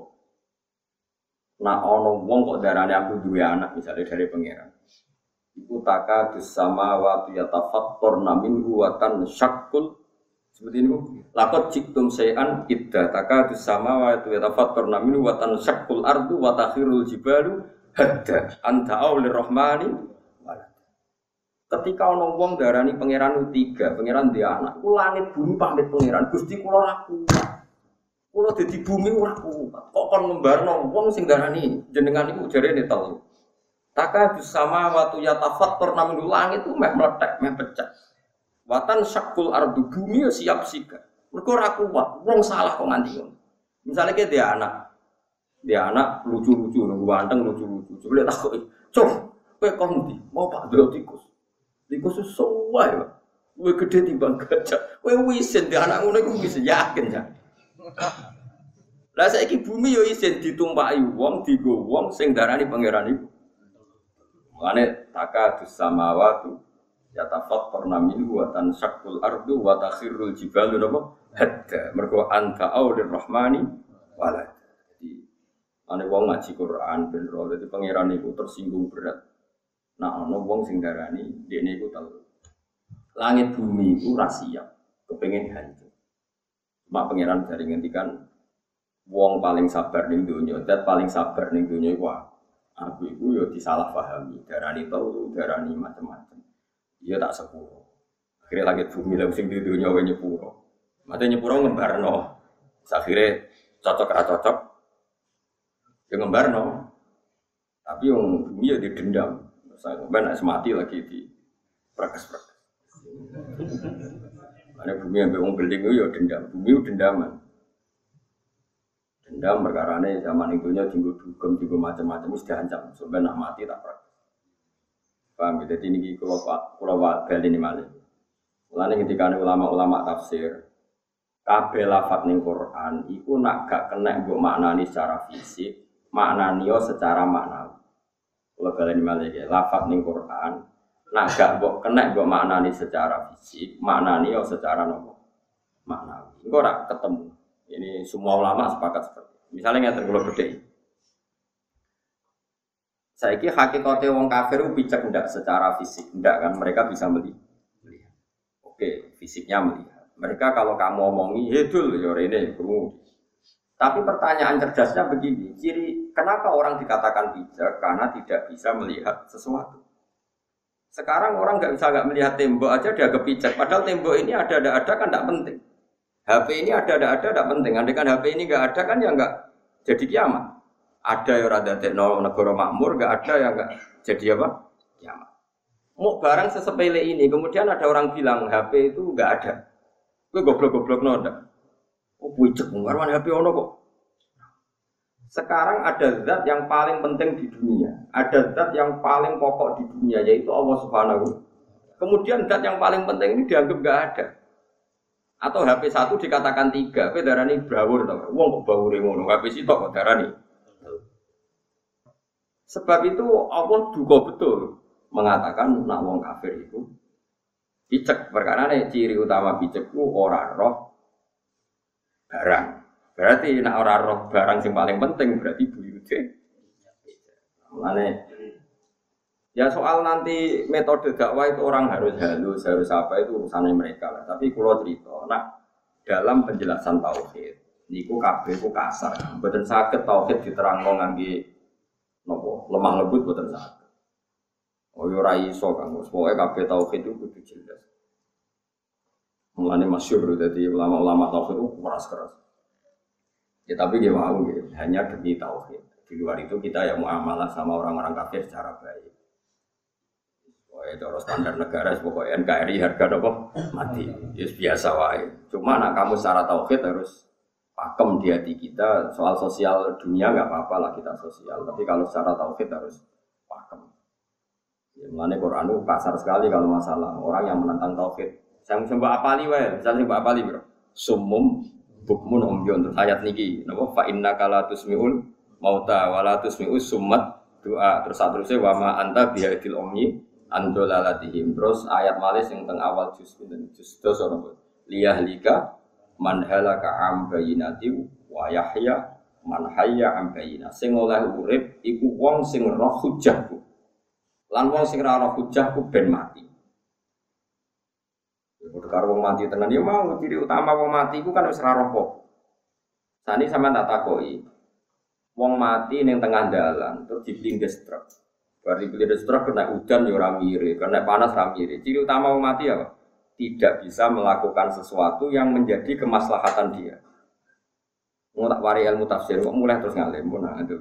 Nah ono wong kok darane aku dua anak misalnya dari pangeran. Iku taka sama waktu ya tafator namin buatan syakul seperti ini. Lakot ciktum sayan idda taka sama waktu ya tafator namin buatan syakul ardu watakhirul jibalu hadda anta aulir rahmani Ketika ono wong darani pangeran tiga, pangeran dia anak, ku langit bumi pamit pangeran, gusti kulo aku. Kulo di bumi ora kuat. Kok kon ngembarno wong sing darani jenengan iku jarene telu. Taka sama waktu ya tafatur namun langit itu meh meletek, meh pecah. Watan syakul ardu bumi siap sika. Mergo ora kuat, wong salah kok nganti. Misalnya kayak dia anak, dia anak lucu-lucu, ganteng lucu-lucu. Coba lihat aku, cok, kowe Mau Pak Dro tikus. Tikus sesuai, ya. Kowe gede timbang gajah. Kowe wisin di anak ngono iku bisa yakin ya. Lah saiki bumi yo isin ditumpaki wong, digo wong sing darani pangeran iku. Mane taka samawati ya tafat pernamin wa tansakul ardu wa takhirul jibalu napa hadda mergo anta aulir rahmani walad. Ane wong ngaji Quran ben ro dadi pangeran iku tersinggung berat. Nah, ono wong sing darani dene iku telu. Langit bumi iku ra siap, kepengin hancur. Mak pangeran dari ngendikan wong paling sabar ning donya, dat paling sabar ning donya iku aku iku yo disalahpahami, darani telu, darani macam-macam. Iya tak sepuro. Akhirnya langit bumi lah sing di donya wae nyepuro. Mate nyepuro ngembarno. Akhirnya cocok ra cocok. Ya ngembarno. Tapi yang bumi ya didendam. Saya ben semati lagi di prakes-prakes. Karena bumi yang wong beling itu ya dendam, bumi itu dendaman. Dendam perkara ini zaman itu nya tinggal dugem, tinggal macam-macam, mesti diancam. Sebenarnya nak mati tak prakes. Paham ya? Jadi ini kalau kalau bel ini malah. Mulanya ketika ulama-ulama tafsir, kabeh lafat ning Quran, iku nak gak kena mbok maknani secara fisik, maknani secara maknawi. Kalau kalian malah ya, lafat ning Quran, nak gak mbok kena mbok maknani secara fisik, maknani yo secara nopo maknawi. Engko ora ketemu. Ini semua ulama sepakat seperti itu. Misalnya ngeten kula bedheki. Saiki hakikate wong kafir bijak ndak secara fisik, ndak kan mereka bisa melihat. Oke, fisiknya melihat. Mereka kalau kamu omongi, hedul ya rene, tapi pertanyaan cerdasnya begini, ciri kenapa orang dikatakan bijak? Karena tidak bisa melihat sesuatu. Sekarang orang nggak bisa nggak melihat tembok aja dia kepijak. Padahal tembok ini ada ada ada kan tidak penting. HP ini ada ada ada tidak penting. Andai kan HP ini nggak ada kan ya nggak jadi kiamat. Ada yang rada teknologi negara makmur, nggak ada yang nggak jadi apa? Kiamat. Mau barang sesepele ini, kemudian ada orang bilang HP itu nggak ada. Gue goblok-goblok noda. Oh, pucuk, ngarwan HP ono kok. Sekarang ada zat yang paling penting di dunia, ada zat yang paling pokok di dunia yaitu Allah Subhanahu. Kemudian zat yang paling penting ini dianggap gak ada. Atau HP satu dikatakan tiga, tapi darah ini bawur tau. Wong kok bawur ngono, HP itu kok darah ini. Sebab itu Allah juga betul mengatakan nak wong kafir itu picek perkara nih ciri utama picekku orang roh barang Berarti nak ora roh barang yang paling penting berarti buyute. Mulane ya soal nanti metode dakwah itu orang harus halus, harus apa itu urusannya mereka lah. Tapi kalau cerita, nak dalam penjelasan tauhid, niku kabeh ku kasar. Mboten saged tauhid diterangno ngangge nopo lemah lembut mboten saged. Oh yo ora iso Kang. Pokoke kabeh tauhid itu kudu jelas. Mulane masyhur dadi ulama-ulama tauhid itu keras-keras. Ya tapi dia mau gitu, hanya demi tauhid. Di luar itu kita yang muamalah sama orang-orang kafir secara baik. Pokoknya cara standar negara, pokoknya NKRI harga apa? Mati. Ya biasa wae. Cuma nak kamu secara tauhid harus pakem di hati kita soal sosial dunia nggak apa-apa lah kita sosial. Tapi kalau secara tauhid harus pakem. Ya, Quran itu kasar sekali kalau masalah orang yang menentang tauhid. Saya mbak apali wae, misalnya mbak apali bro. Sumum bukmun umyun terus ayat niki. Napa? Fa inna kala tusmiul mauta wala tusmiul sumat doa terus seterusnya wa ma anta bihadil umyi andolalatihim terus ayat malis yang teng awal juz dan juz dos napa liyahlika man halaka am bayinati wa yahya man hayya sing oleh urip iku wong sing roh hujahku lan wong sing ora roh hujahku ben mati karo wong mati tenan ya mau ciri utama wong mati ku kan wis roh Sani sama tak takoi. Wong mati ning tengah dalan terus diblindes truk. Bar diblindes truk kena udan ya ora mire, kena panas ora mire. Ciri utama wong mati apa? Tidak bisa melakukan sesuatu yang menjadi kemaslahatan dia. Mau tak wari ilmu tafsir, kok mulai terus ngalim nah itu.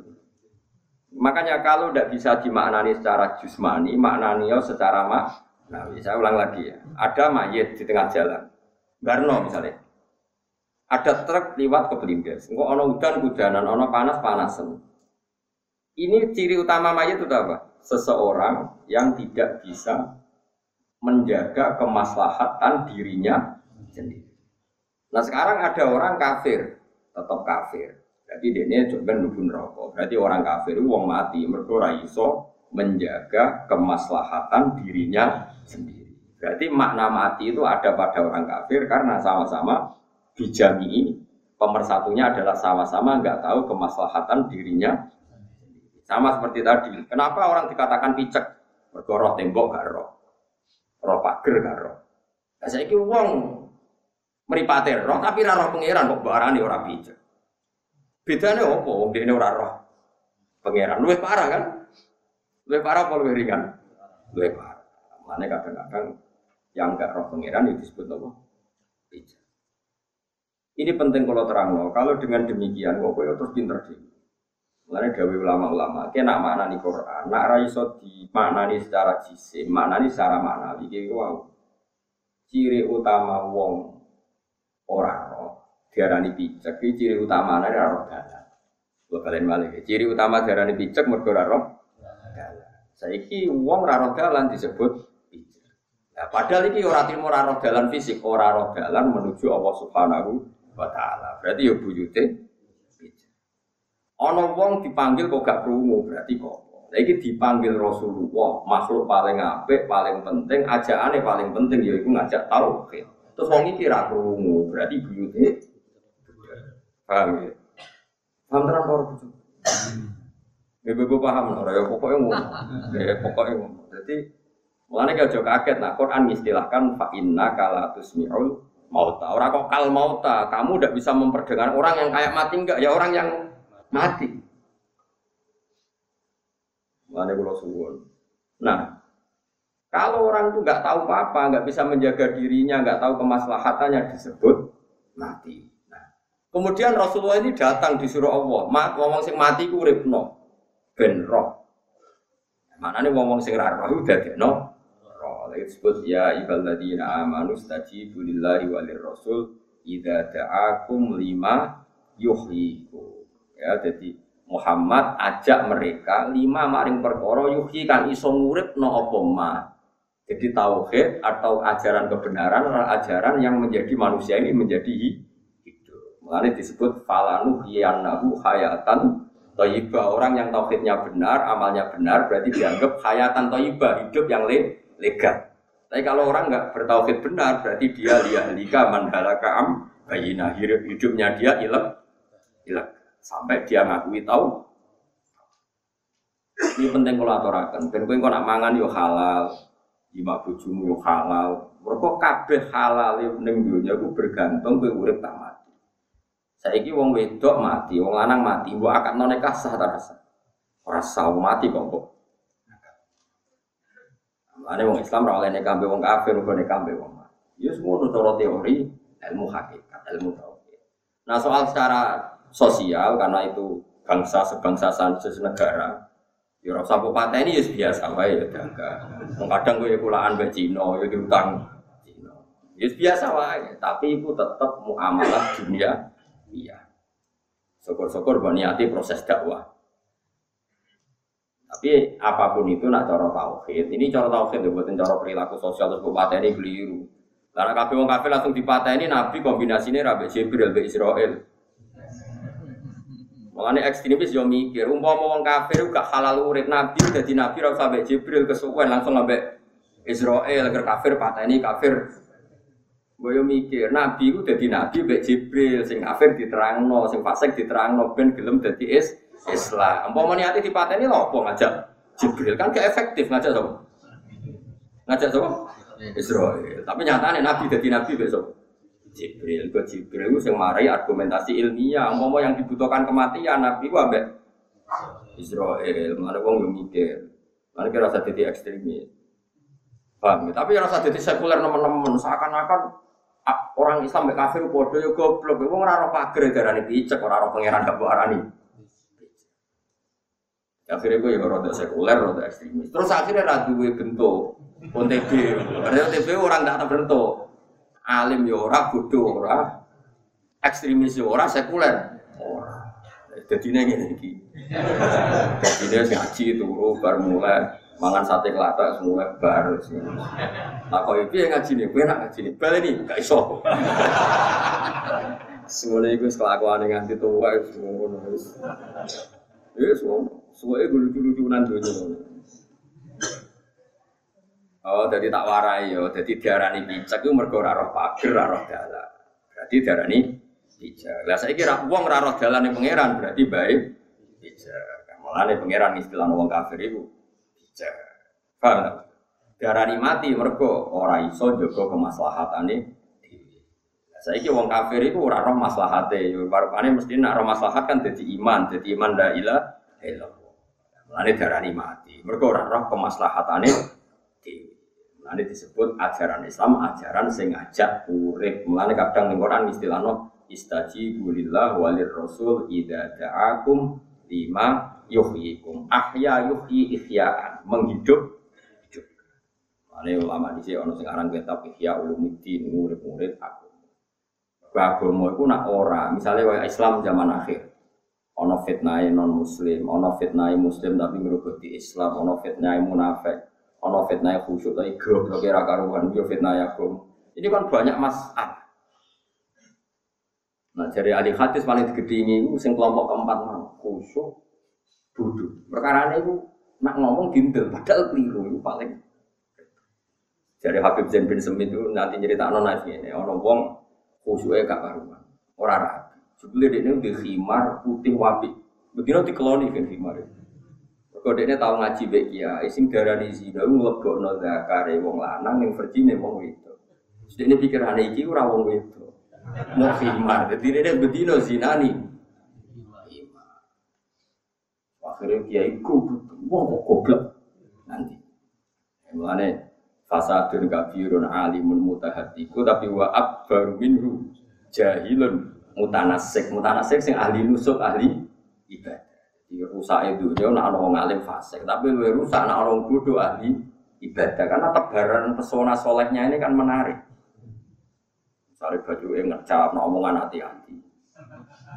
Makanya kalau tidak bisa dimaknani secara jusmani, maknani secara mak Nah, saya ulang lagi ya. Ada mayat di tengah jalan. Barno misalnya. Ada truk lewat ke Belindes. Enggak ono udan udanan, ono panas panasan. Ini ciri utama mayat itu apa? Seseorang yang tidak bisa menjaga kemaslahatan dirinya sendiri. Nah sekarang ada orang kafir, tetap kafir. Jadi dia ini coba nubun rokok. Berarti orang kafir itu uang mati, mereka iso menjaga kemaslahatan dirinya sendiri. Berarti makna mati itu ada pada orang kafir karena sama-sama dijami pemersatunya adalah sama-sama nggak tahu kemaslahatan dirinya. Sama seperti tadi. Kenapa orang dikatakan picek? Bergoroh tembok gak roh. Roh pager gak roh. Nah, saya kira uang meripati roh tapi roh pangeran kok barani orang picek. Bedanya apa? Dia ini orang roh pangeran. Lebih parah kan? Lebih parah apa lebih ringan? Lebih parah. Mana kadang-kadang yang enggak roh pangeran itu disebut apa? Bijak. Ini penting kalau terang loh. Kalau dengan demikian, kok kau terus pinter sih. Mulanya gawe ulama-ulama, kena makna nih Quran, nak di makna nih secara jisim, nih secara makna, iki wow. Ciri utama wong orang roh, diarani bijak, ciri utama nih roh dalam. Gue kalian balik, ciri utama diarani bijak, mergo roh Saiki wong ora dalan disebut bijak. Nah, padahal iki ora trimo ora dalan fisik, ora roh dalan menuju Allah Subhanahu wa taala. Berarti ya buyute bijak. Ana wong dipanggil kok gak krungu, berarti kok Lagi dipanggil Rasulullah, makhluk paling apik, paling penting, ajaannya paling penting yaitu ngajak tauhid. Terus wong iki ra krungu, berarti buyute paham ya? Paham tenan ora Ibu-ibu paham ora ya pokoknya ngomong. Ya pokoknya ngomong. Jadi Mulane gak jauh kaget nah Quran istilahkan fa inna kala tusmi'ul mauta. Orang kok kal mauta, kamu udah bisa memperdengar orang yang kayak mati enggak? Ya orang yang mati. Mulane kula suwun. Nah, kalau orang itu nggak tahu apa-apa, nggak bisa menjaga dirinya, nggak tahu kemaslahatannya disebut mati. Nah, kemudian Rasulullah ini datang disuruh Allah, mat ngomong sing mati ku uripno ben roh. Mana nih ngomong sing roh udah no roh. Lagi disebut ya ibadina amanu stajibu lillahi walir rasul idza da'akum lima yuhyiku. Ya jadi Muhammad ajak mereka lima maring perkara yuhi kan iso ngurip no apa ma. Jadi tauhid atau ajaran kebenaran adalah ajaran yang menjadi manusia ini menjadi hidup. Mengenai disebut falanu hiyanahu hayatan toyibah. Orang yang tauhidnya benar, amalnya benar, berarti dianggap hayatan toyibah, hidup yang le legal. Tapi kalau orang nggak bertauhid benar, berarti dia liyahlika mandalaka am bayina hidupnya dia ilek ilek sampai dia ngakui tahu. Ini penting kalau aturakan. Ben kowe nak mangan yo halal, lima bojomu yo halal. Mergo kabeh halal ning dunya ku bergantung kowe urip tak mati. Saiki wong wedok mati, wong lanang mati, mbok akad nikah sah ta sah? Ora sah mati kok. Ane wong Islam ora oleh nikah wong kafir, kok nikah wong mati. Ya semua cara teori ilmu hakikat, ilmu tauhid. Nah soal secara sosial karena itu bangsa sebangsa negara Ya rasa bupati ini ya biasa wae ya dagang. Kadang gue kulaan be Cina, ya diutang Cina. Ya biasa wae, tapi itu tetap muamalah dunia iya. Syukur-syukur berniati proses dakwah. Tapi apa pun itu nak cara tauhid, ini cara tauhid ya buatin cara perilaku sosial terus ini keliru. Karena kafir wong kafir langsung dipateni Nabi kombinasinya Rabi Jibril be Israel. Makanya ekstremis yo mikir, umpama wong kafir gak halal urip nabi, jadi nabi rasa sampai Jibril kesuwen langsung sampai Israel agar kafir ini kafir. Gue yo mikir, nabi itu jadi nabi mbek Jibril, sing kafir diterangno, sing fasik diterangno ben gelem dadi is Islam. Umpama niate dipateni lho apa ngajak Jibril kan gak efektif ngajak sapa? Ngajak sapa? Israel. Tapi nyatanya nabi jadi nabi besok. Jibril ke Jibril yang marai argumentasi ilmiah mau yang dibutuhkan kematian Nabi itu ambek Israel mana yang mikir mana kira rasa jadi ekstremis paham ya? tapi rasa jadi sekuler teman-teman seakan-akan orang Islam mbek kafir bodoh yo goblok wong ora ora pager darane picek ora ora pangeran gak mbok arani akhirnya gue ya rada sekuler, rada ekstremis. Terus akhirnya rada gue bentuk OTB. Karena OTB orang tak bentuk alim ya ora, bodoh ora, ekstremis ya ora, sekuler ora. Jadi ini iki. Jadi ini ngaji turu bar mulai mangan sate kelata semua bar. Nah kau itu yang ngaji nih, gue ngaji nih, balik nih, gak iso. Semuanya itu kelakuan yang nganti tua itu semua. Ya semua, semuanya gue lucu-lucunan dulu. Oh, jadi tak warai yo. Jadi diarani pijak itu mergo roh pager, roh dalan. Berarti diarani pijak. Lah saya kira uang roh dalan yang pangeran berarti baik pijak. Mulane pangeran istilah wong kafir itu pijak. Paham tak? Diarani mati mergo ora iso jaga kemaslahatane saya kira wong kafir itu ora roh maslahate. Yo barokane mesti nak roh maslahat kan jadi iman, jadi iman la ilaha illallah. Mulane diarani mati. Mergo ora roh kemaslahatane Nanti disebut ajaran Islam, ajaran sing ngajak urip. Mulane kadang ning Quran istilahno istaji bulillah walir rasul ida da'akum lima yuhyikum. Ahya yuhyi ihya'an, menghidup hidup. Mulane ulama di sini aran kitab Ihya Ulumuddin murid-murid aku. Agama iku nak ora, misalnya waya Islam zaman akhir. Ono fitnah non muslim, ono fitnah muslim tapi ngrugoti Islam, ono fitnah munafik ono fitnah khusyuk tapi goblok kira karuan yo fitnah kum ini kan banyak masalah nah dari ahli hadis paling digedingi itu sing kelompok keempat mau khusyuk duduk perkara ini nak ngomong gindel padahal keliru itu paling dari Habib Zain bin Semit itu nanti cerita nona ini ono wong khusyuknya gak karuan orang rapi sebelum ini di khimar putih wapi begini dikeloni kan khimar itu ini tahu ngaji baik ya, sing darah di aku ngelebok zakare wong lanang yang verjine wong itu. Jadi ini pikiran iki ora wong itu. Mau khimar, jadi ini bedino zinani. Akhirnya ku, wong kok goblok nanti. Mulane fasadun kafirun alimun mutahatiku tapi wa akbaru minhu jahilun mutanasik mutanasik sing ahli nusuk ahli ibadah di rusak itu dia nak orang ngalim fasik, tapi lu rusak nak orang bodoh ahli ibadah karena tebaran pesona solehnya ini kan menarik. Misalnya baju yang ngecap, nak omongan hati-hati.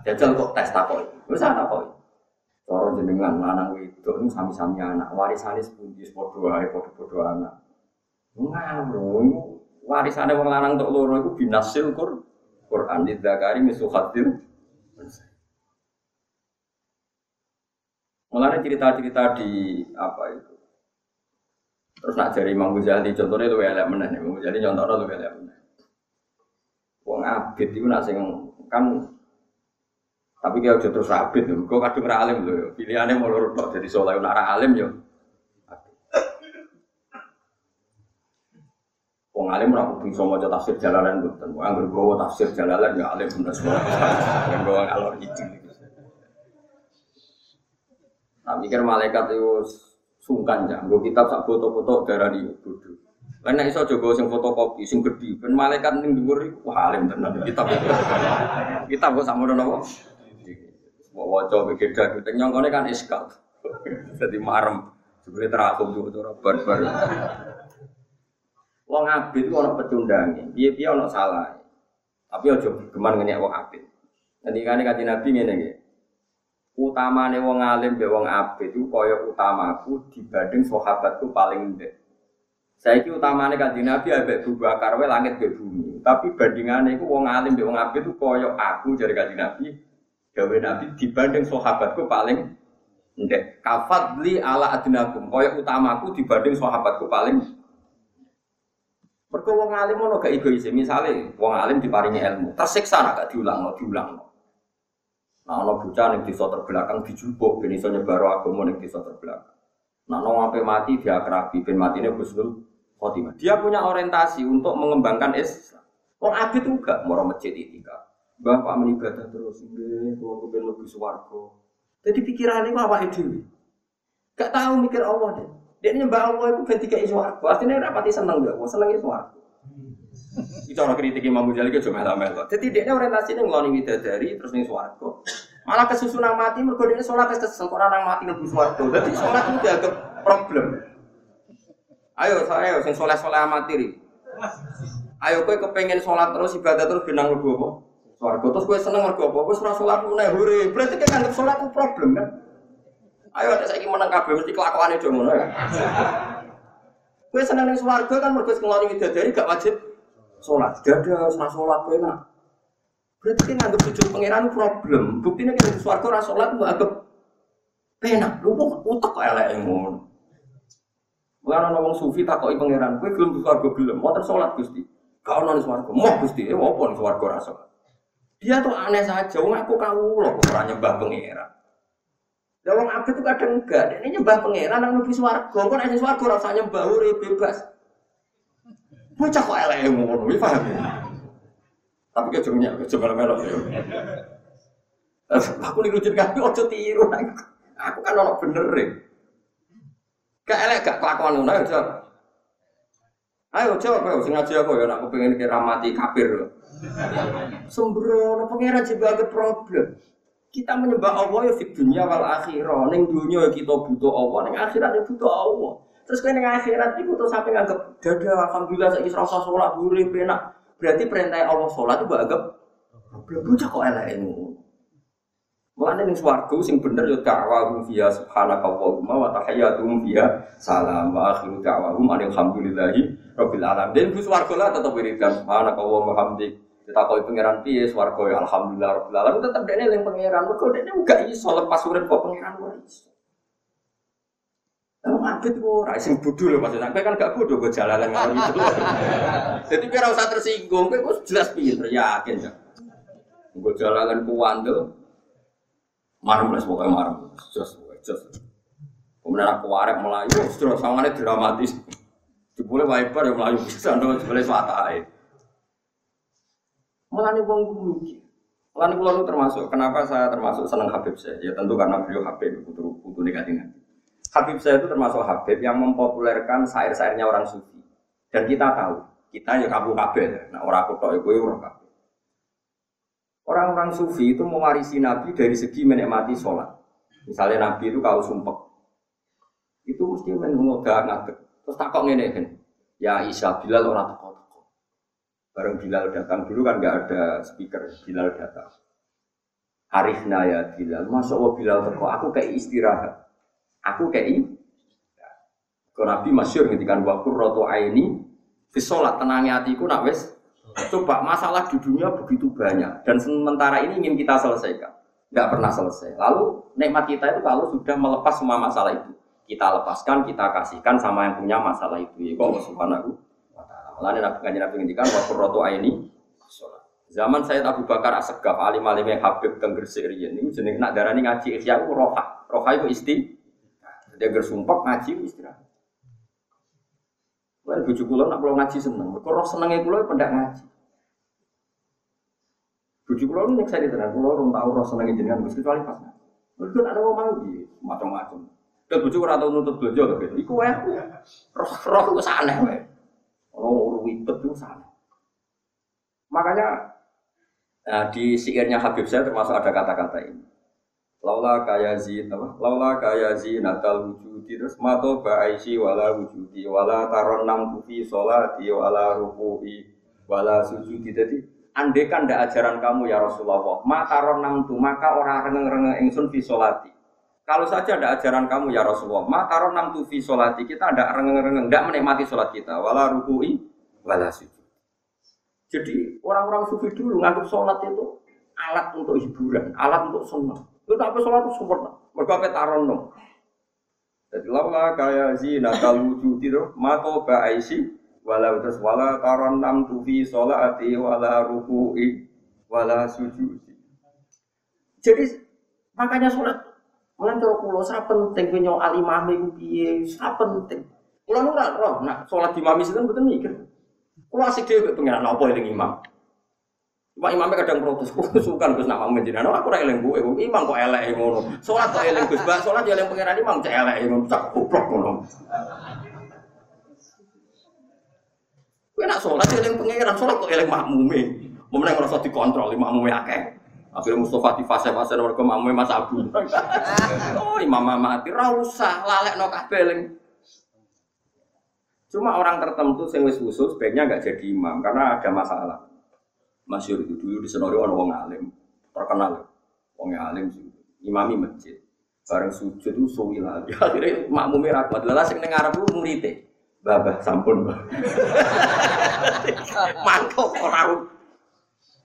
Jajal kok tes takoi, bisa takoi. Cara jenengan lanang wedok ini sami-sami anak, warisane sepundi padha wae padha-padha anak. Ngono, warisane wong lanang tok loro iku binasil Qur Quran di zakari misu khatir. Mulanya cerita-cerita di apa itu. Terus nak jari Imam Ghazali contohnya lu elek meneh, Imam Ghazali contohnya lu elek meneh. Wong abid itu nak sing kan tapi dia udah terus rabit, gue kadung alim loh. Pilihannya mau lurus jadi soleh nara alim yo. Wong alim ora kudu iso maca tafsir jalalan mboten. Wong anggere gowo tafsir jalalan ya alim bener semua. Yang gowo alor itu. Nah, mikir malaikat itu sungkan ya, gue kitab sak foto-foto darah di bodoh. Karena iso coba sing fotokopi, sing gede, ben malaikat ning dhuwur wah alim tenan kitab. Kitab kok sakmono napa? Mau waca begeda kita nyongkone kan iskal. Jadi marem. Sebenarnya terakum tuh cara barbar. Wong abid itu orang pecundangi. Dia dia orang salah. Tapi ojo geman ngene wong abid. Nanti kan kati nabi ngene nggih. Utamane wong alim be wong abid itu kaya utamaku dibanding sahabatku paling ndek. Saiki utamane kanjeng Nabi ambek Abu Bakar wae langit be bumi. Tapi bandingane iku wong alim be wong abid itu kaya aku jare kanjeng Nabi gawe Nabi dibanding sahabatku paling ndek kafadli ala adnakum kaya utamaku dibanding sahabatku paling Mergo wong alim ono gak egois, misale wong alim diparingi ilmu, tersiksa nak gak diulang, diulang. Nah, ono bocah ning desa terbelakang dijupuk ben iso nyebaro agama ning desa terbelakang. Nah, ono sampai mati dia kerabi ben matine Husnul Khotimah. Dia punya orientasi untuk mengembangkan Islam. Wong abid juga mau masjid itikaf. Bapak menibadah terus, nggih, kula kepen lebih swarga. Jadi pikirannya apa itu? Gak tahu mikir Allah deh. Dia nyembah Allah itu ben tiga swarga. Artinya rapati seneng gak? Seneng swarga. Itu orang kritik Imam Ghazali itu cuma melo. Jadi dia orientasinya ngeloni widadari terus nih swarga. Malah kesusunan mati mergo dia sholat kesel kok nang mati lebih swarga. Jadi sholat itu dianggap problem. Ayo saya sing soleh-soleh amati Ayo kowe kepengen sholat terus ibadah terus benang lebu apa? Swarga terus gue seneng mergo apa? Wis ora salat meneh hore. Berarti kan nganggep salat itu problem kan? Ayo ada saiki menang kabeh mesti kelakuane do ngono ya. Gue seneng ning swarga kan mergo ngeloni widadari gak wajib salat. Dada ora salat enak. Berarti kan nganggep sujud pangeran problem. Buktinya kan di swarga ora salat mbok anggap penak. Lu kok utek kok elek ngono. Mulane ana wong sufi takoki pangeran, kowe gelem di swarga gelem, mboten salat Gusti. Gak ono ning swarga. Moh Gusti, eh ning swarga ora salat. Dia tuh aneh saja, wong aku kawula kok ora nyembah pangeran. Lah wong abet itu kadang enggak, dia nyembah pangeran nang mlebu swarga, kok nek swarga ora usah nyembah urip bebas. Bocah kok elek ngono, iki paham ya? Tapi ke jengnya, ke jengnya melok ya. Aku nih rujut kaki, ojo tiru. Aku kan orang bener ya. Gak elek, gak kelakuan ngono ya, Ayo ayo sing ngaji aku ya, aku pengen kira mati kafir. Sembrono pangeran ada problem. Kita menyembah Allah ya di dunia wal akhirah. Neng dunia ya kita butuh Allah, neng akhirat ya butuh Allah. Terus kan neng akhirat itu terus sampai nganggep dada alhamdulillah saya serasa sholat boleh penak. Berarti perintah Allah sholat itu anggap problem bocah kok elek ini. Mulane ning swarga sing bener ya da'wahum fiha subhanakallahumma wa tahiyyatuhum fiha salam wa akhiru da'wahum alhamdulillahi rabbil alamin. Dan Gus swarga lah tetep wiridan subhanakallahumma hamdik. Kita kau pangeran piye swarga ya alhamdulillah rabbil alamin tetep dene eling pangeran. Mergo dene enggak iso lepas urip kok pangeran ora iso. Kalau abet itu ora sing bodoh lho maksudnya. Kowe kan gak bodoh gue jalanan ngono itu. Jadi ora usah tersinggung, kowe jelas pinter yakin ya. Gue jalanan kuwandel, marem lah pokoknya marem jos jos kemudian aku warek melayu terus sangatnya dramatis jebule wiper yang melayu bisa ndo jebule swatai melani wong rugi melani kulo termasuk kenapa saya termasuk senang Habib saya ya tentu karena beliau Habib putu putu negatif Habib saya itu termasuk Habib yang mempopulerkan syair-syairnya orang sufi. Dan kita tahu kita ya kabu kabel nah orang tahu itu orang kabel Orang-orang sufi itu mewarisi Nabi dari segi menikmati sholat. Misalnya Nabi itu kalau sumpah, itu mesti mengoda ngadek. Terus takok ngene kan, ya Isa Bilal orang teko teko. Bareng Bilal datang. Dulu kan nggak ada speaker, Bilal datang. Arifna ya Bilal, masya Allah Bilal teko, aku kayak istirahat, aku kayak Kau Nabi masyur ngendikan wakur roto aini, fisolat tenangnya hatiku nak wes. Coba masalah di dunia begitu banyak. Dan sementara ini ingin kita selesaikan, nggak pernah selesai. Lalu nikmat kita itu kalau sudah melepas semua masalah itu, kita lepaskan, kita kasihkan sama yang punya masalah itu. Ya Allah Subhanahu wa taala. Mulane Nabi kanjeng Nabi ngendikan wakur roto aini. Zaman saya Abu Bakar Asegaf alim alim yang Habib teng Gresik riyen niku jeneng nak darani ngaji ihya ku roha. Roha itu isti. Dia gersumpek ngaji istirahat. Lalu bujuk kula nak kula ngaji seneng. Mergo roh senenge kula pendak ngaji. Bujuk kula nek saya ditenan kula ora tau roh senenge jenengan Gusti kecuali pas ngaji. Mergo ada mau iki macam-macam. Dan bujuk ora tau nuntut bojo to gitu. Iku wae roh roh ku aneh wae. Oh, ribet itu sana. Makanya nah, di syairnya Habib saya termasuk ada kata-kata ini. Laula kaya zin apa? Laula kaya natal wujudi terus mato ba'aisi wala wujudi wala taron nam tufi sholati wala ruku'i wala sujudi. Jadi andekan ndak ajaran kamu ya Rasulullah, maka nam tu maka orang rengeng-rengeng ingsun fi. Kalau saja ada ajaran kamu ya Rasulullah, maka nam tu fi sholati kita ndak rengeng-rengeng, ndak menikmati sholat kita, wala ruku'i wala sujud. Jadi orang-orang sufi dulu nganggap sholat itu alat untuk hiburan, alat untuk senang. Itu apa sholat itu sempurna. Mereka apa taron dong. Jadi laula kaya zina wujud itu mato ba'aisi walau terus wala taron nam tufi sholati wala ruku'i wala sujudi. Jadi makanya sholat Mulai cara pulau sangat penting punya alimah itu piye, sangat penting. Pulau nggak roh, nak sholat di mami itu betul mikir. Pulau asik dia pengen apa yang imam. Cuma imamnya kadang protes, suka Gus nama menjinan, aku ora eling imam kok elek ngono. Salat kok eling Gus, bah salat ya eling imam cek elek ngono, cak goblok ngono. Kowe nak ya eling pangeran, salat kok eling makmume. Momen ngerasa dikontrol makmume akeh. Akhirnya Mustafa di fase-fase nomor ke makmume Mas Abu. oh, imam mati ra usah lalekno kabeh eling. Cuma orang tertentu sing wis usul sebaiknya nggak jadi imam karena ada masalah. Masyur itu dulu di Senori orang wong alim, terkenal. Wong alim sih, imami masjid. Bareng sujud itu suwi lagi. Akhirnya makmumnya rapat. Lalu sing neng Arab itu muridnya. Babah sampun. Mantap orang.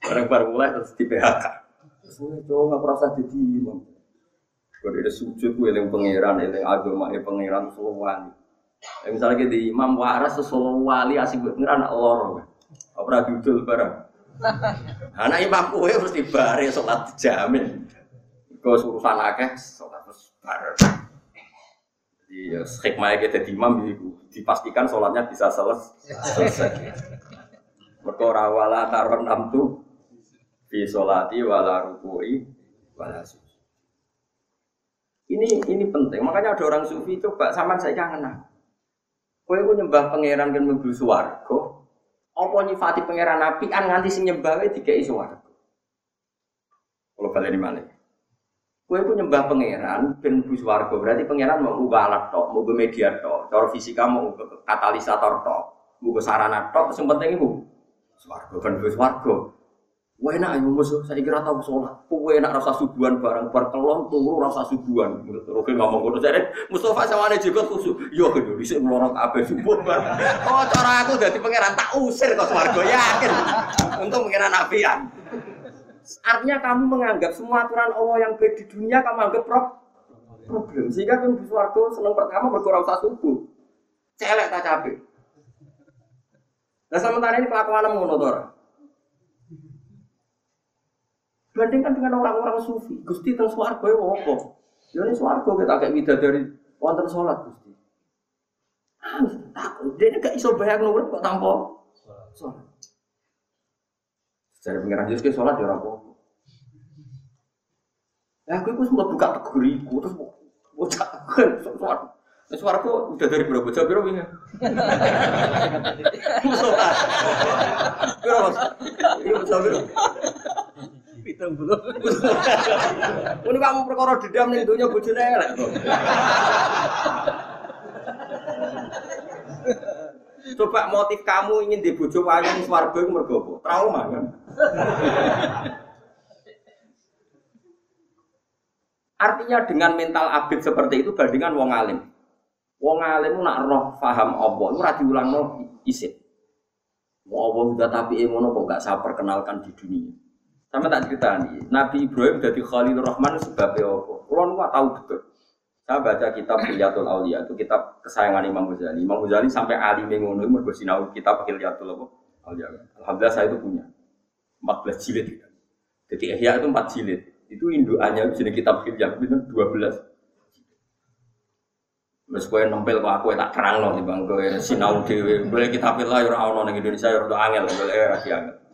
Bareng-bareng mulai terus di PHK. Cowok nggak merasa jadi imam. Kalau ada sujud, gue yang pangeran, yang agama, yang pangeran selalu wali. Ya, misalnya kita di imam waras, selalu wali asik pangeran lor. Apa dudul bareng. Anak imam kowe mesti bare salat jamin. Kau urusan akeh salat terus bare. Jadi ya hikmah kita di imam dipastikan sholatnya bisa selesai. Mergo wala taron amtu fi sholati wala rukui wala Ini ini penting. Makanya ada orang sufi coba sama saya kangen. Kowe nyembah pangeran kan mlebu swarga, apa nyifati pangeran nabi an nganti sing nyembah wae dikei swarga. Kalau kalian mana? Kue pun nyembah pangeran ben bus warga berarti pangeran mau ubah alat tok, mau media tok, cara fisika mau katalisator tok, mau sarana tok, yang penting ibu swarga ben bus. Wah enak ayo musuh, saya kira tahu sholat. Wah enak rasa subuhan barang berkelon turu rasa subuhan. Oke ngomong ngono jadi Mustafa sama ada juga khusus. Yo gitu, bisa melorong apa subuh barang. Oh cara aku jadi pangeran tak usir kok swargo yakin. Untuk pangeran nabian. Artinya kamu menganggap semua aturan Allah yang baik di dunia kamu anggap problem. Sehingga kan swargo seneng pertama berkurang rasa subuh. Celek tak capek. Nah sementara ini kelakuan ngono Bandingkan dengan orang-orang sufi, Gusti teng swarga ya apa? Ya ini swarga kita kayak dari wonten sholat Gusti. Ah, takut. Dia gak iso bayang nomor kok tanpa sholat. Secara pengiran Yesus sholat ya apa? Ya aku itu sempat buka teguriku terus kan sholat. Nah, suaraku udah dari berapa jam berapa ini? Sholat. Berapa? Iya, berapa? Pitung belum. Ini kamu perkara dendam nih dunia bojone elek. Coba motif kamu ingin di bojo wayu ning swarga iku mergo apa? Trauma kan. Artinya dengan mental abid seperti itu bandingan wong alim. Wong alim nak roh faham apa, ora diulangno isit. Mau Allah udah tapi emono kok gak saya perkenalkan di dunia. Sama tak cerita nih, Nabi Ibrahim jadi Khalil Rahman sebabnya apa? Kulo nggak tahu betul. Saya baca kitab Hilyatul Aulia itu kitab kesayangan Imam Ghazali. Imam Ghazali sampai Ali mengono itu mergo sinau kitab Hilyatul Aulia. Alhamdulillah saya itu punya 14 jilid. Jadi Ihya itu 4 jilid. Itu induannya sini kitab Hilyah itu 12. Wes kowe nempel kok aku tak terang loh bang kowe sinau dhewe. Boleh kita pilih ya ora ono ning Indonesia ya ora angel, boleh ora angel.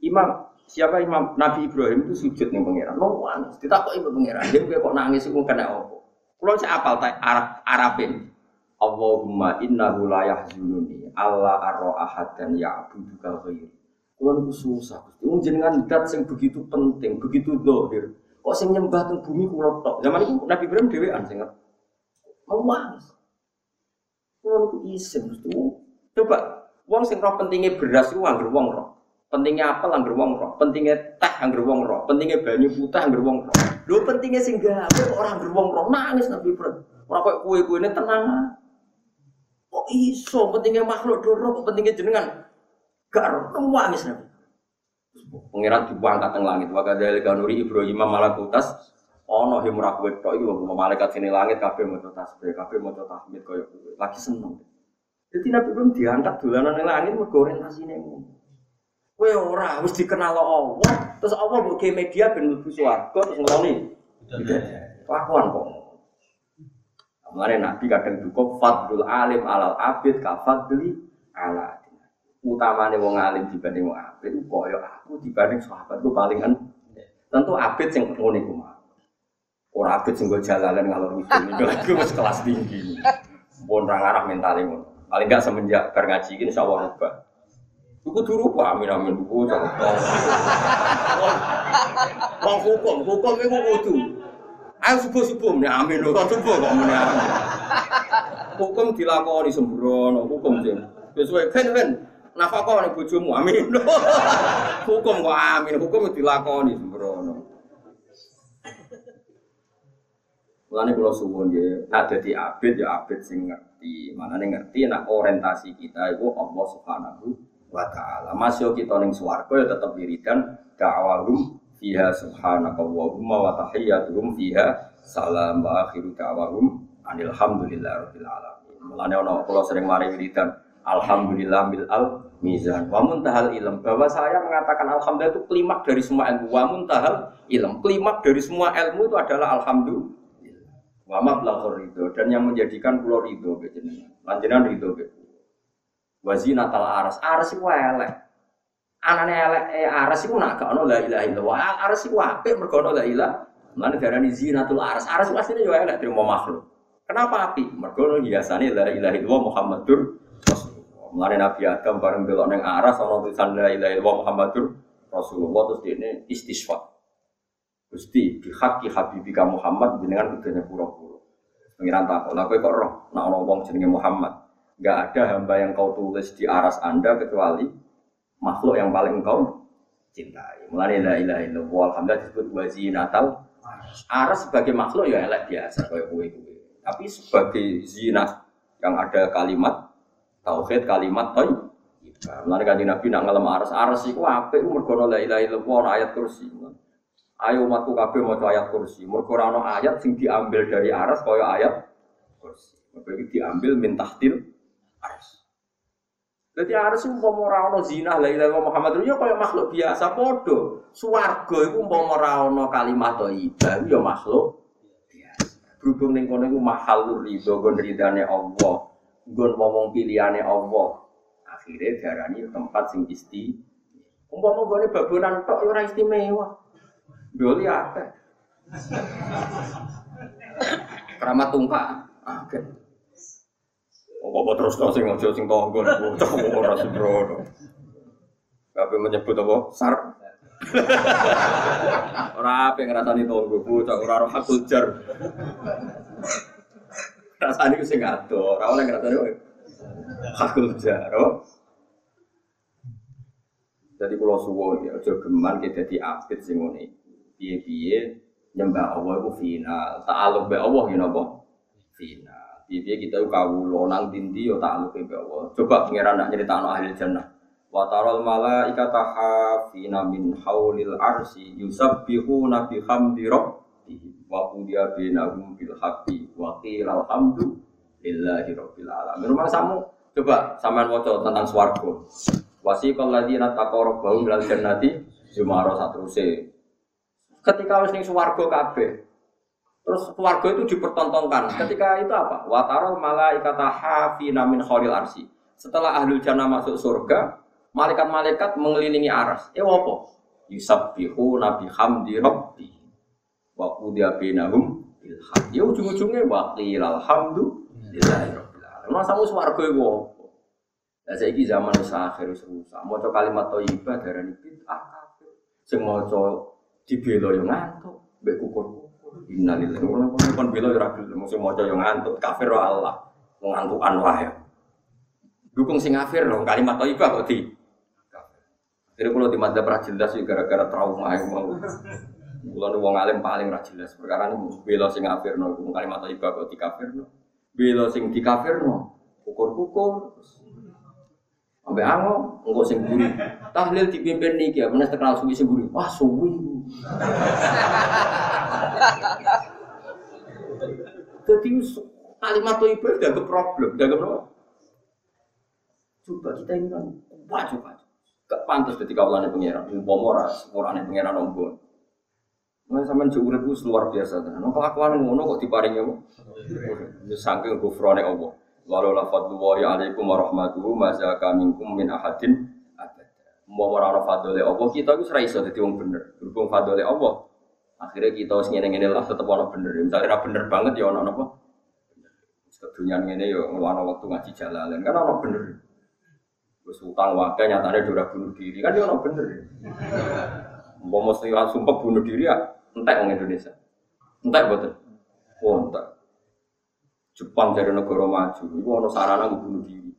Imam siapa Imam Nabi Ibrahim itu sujud nih pangeran. No nangis. Ditakok ibu pangeran. Dia kok nangis iku kena apa? Kulo sik apal ta Arab Arabin. Allahumma innahu la yahzununi Allah arra ahadan ya'buduka ghairi. Kulo niku susah. Wong jenengan dat sing begitu penting, begitu dohir. Kok sing nyembah teng bumi kula tok. Zaman itu Nabi Ibrahim dhewean sing mau nangis. Kulo niku isin Coba wong sing roh pentingnya beras iku anggere wong roh. Pentingnya apel angger wong roh, pentingnya teh angger wong roh, pentingnya banyu putih angger wong roh. Lho pentingnya sing gawe kok ora angger wong roh nangis Nabi Ibrahim. Ora kok kue-kuene tenang. Kok iso pentingnya makhluk doro kok pentingnya jenengan gak nangis Nabi. Pangeran dibuangkat teng langit. Wa kadzalika kanuri Ibrahim malakutas ana himrak wedok iku malaikat sini langit kabeh maca tasbih, kabeh maca tahmid koyo lagi seneng. Jadi Nabi Ibrahim diangkat dolanan ning langit mergo orientasine ngono. Kowe ora wis dikenal Allah, terus Allah mbok media ben mlebu swarga terus ngeloni. Kelakuan kok. Mulane Nabi kadang duka fadlul alim alal abid ka fadli ala utamane wong alim dibanding wong abid koyo aku dibanding sahabat gue paling kan tentu abid sing ngono iku mah ora abid sing go jalalan ngalor ngidul ini lagi wis kelas tinggi. Pun ra ngarah mentale ngono. Paling gak semenjak bar ngaji iki insyaallah rubah Buku dulu pak amin amin jangan. Wong hukum hukum itu kudu. Ayo subuh subuh nih amin loh subuh kok nih amin. Hukum dilakoni sembrono hukum jeng. Sesuai kan kan nafkah nih bojomu amin. hukum kok amin hukum dilakoni sembrono. Mulane kula suwun nggih, nek dadi abid ya abid sing ngerti. Manane ngerti nek orientasi kita itu Allah Subhanahu wa ta'ala. Masih kita ning swarga ya tetep wiridan da'awahum fiha subhanaka wa tahiyyatuhum fiha salam wa akhiru da'awahum anil hamdulillah rabbil alamin. Mulane ana kula sering mari wiridan alhamdulillah bil al mizan. Wa muntahal ilm. Bahwa saya mengatakan alhamdulillah itu klimak dari semua ilmu. Wa muntahal ilm. Klimak dari semua ilmu itu adalah alhamdulillah. Wa mablaghur ridho dan yang menjadikan pulau ridho jenengan lanjutan ridho Wazina tal aras, aras itu elek. Anane elek eh, aras itu nak gak ono la ilaha illallah. Aras itu apik mergo ono la ilaha. Lan darani zinatul aras. Aras itu asline yo elek terima makhluk. Kenapa api? Mergo hiasane la ilaha illallah Muhammadur Rasulullah. Mulane Nabi Adam bareng belok ning aras ono tulisan la ilaha illallah Muhammadur Rasulullah terus ini istisqa. Gusti bi haqqi habibika Muhammad jenengan kudune pura-pura. Pengiran takut, lha kok roh nek ana wong jenenge Muhammad nggak ada hamba yang kau tulis di aras anda kecuali makhluk yang paling engkau cintai. Mulai la ilaha illallah alhamdulillah disebut wazinatal aras sebagai makhluk ya elek biasa kayak kue kue. Tapi sebagai zina yang ada kalimat tauhid kalimat toy. Mulai kan Nabi nak ngalem aras aras itu apa? Itu mergono la ilaha illallah ayat kursi. Ayo umatku kabeh mau ayat kursi. Mergo ayat sing diambil dari aras kaya ayat kursi. Mergo diambil min tahtil Aras. Jadi aras itu mau ora zina la ilaha Muhammad ya kaya makhluk biasa podo. Swarga iku mau ora ono kalimat thayyibah ya makhluk. Berhubung ning kono iku mahal ridho gon ridane Allah. Gon ngomong pilihane Allah. Akhirnya darani tempat sing isti. Umpama gone babonan tok ya ora istimewa. Doli apa? Keramat tungkak. Ah, apa terus kau sing ngojo sing tonggo bocah ora sembrono. Kabeh menyebut apa? Sar. ora apa ngrasani tonggo bocah ora roh hakul jar. Rasane ku sing ado, ora oleh ngrasani hakul jar. Oh. Jadi kalau suwon ya, aja geman kita di abid sing ngene Piye-piye nyembah Allah iku final. Ta'aluk be Allah ya napa? Final. Piye-piye kita kawula nang dindi yo ta'aluk be Allah. Coba pangeran nak nyeritakno ahli jannah. Wa taral malaikata hafina min haulil arsi yusabbihuna bihamdi rabbihim wa qudiya bainahum bil haqqi wa qila alhamdu lillahi rabbil alamin. Rumah samu coba sampean waca tentang swarga. Wasiqal ladzina taqarrabu ilal jannati Jumaro satruse. Ketika wis ning swarga kabeh. Terus keluarga itu dipertontonkan. Ketika itu apa? Watarol malaikata hafina min khairil arsi. Setelah ahli jannah masuk surga, malaikat-malaikat mengelilingi aras. Eh apa? Yusabbihu nabi hamdi rabbi. Wa qudiya bainahum bil Ya ujung-ujungnya wa qila alhamdulillahi rabbil alamin. Masa mu swarga iku apa? Lah saiki zaman wis akhir wis rusak. Maca kalimat thayyibah darani bid'ah Sing maca dibela yo ngantuk, mbek kukur-kukur. Innalillahi wa inna ilaihi kon bela yo ra gelem sing maca yo ngantuk, kafir wa Allah. Wong ngantukan wae. Dukung sing kafir lho, kalimat thayyibah kok di Jadi kalau di madzhab ra jelas gara-gara trauma yang mau. Kulo wong alim paling ra jelas perkara ini bela sing kafirno iku kalimat thayyibah kok di kafirno. Bela sing di kafirno kukur-kukur. Sampai ango, enggak sing buri. Tahlil dipimpin nih ya, bener terkenal suwi sing buri. Wah suwi. Jadi kalimat itu ibadah dianggap problem, dianggap apa? Coba kita ini kan kuat coba. Gak pantas ketika ulangnya pengiran, umpama ora sepurane pengiran ombon. Nah, sampean jauh urip luar biasa. Nek kelakuan ngono kok diparingi apa? Saking gufrone Allah. Walau la fadlullahi alaikum warahmatuhu mazaka minkum min ahadin. Mau ora ana Allah, kita iku ora iso dadi wong bener. Berhubung fadlile Allah, akhirnya kita wis ngene-ngene lah tetep ana bener. Misalnya ora bener banget ya ana apa? Kedunyaan ngene ya ngono waktu ngaji jalalan kan ana bener. Wis utang wae nyatane ora bunuh diri kan ya ana bener. Mau mesti sumpah bunuh diri ya entek wong Indonesia. Entek betul. Oh, entek. Jepang dari negara maju, itu ada sarana bunuh diri.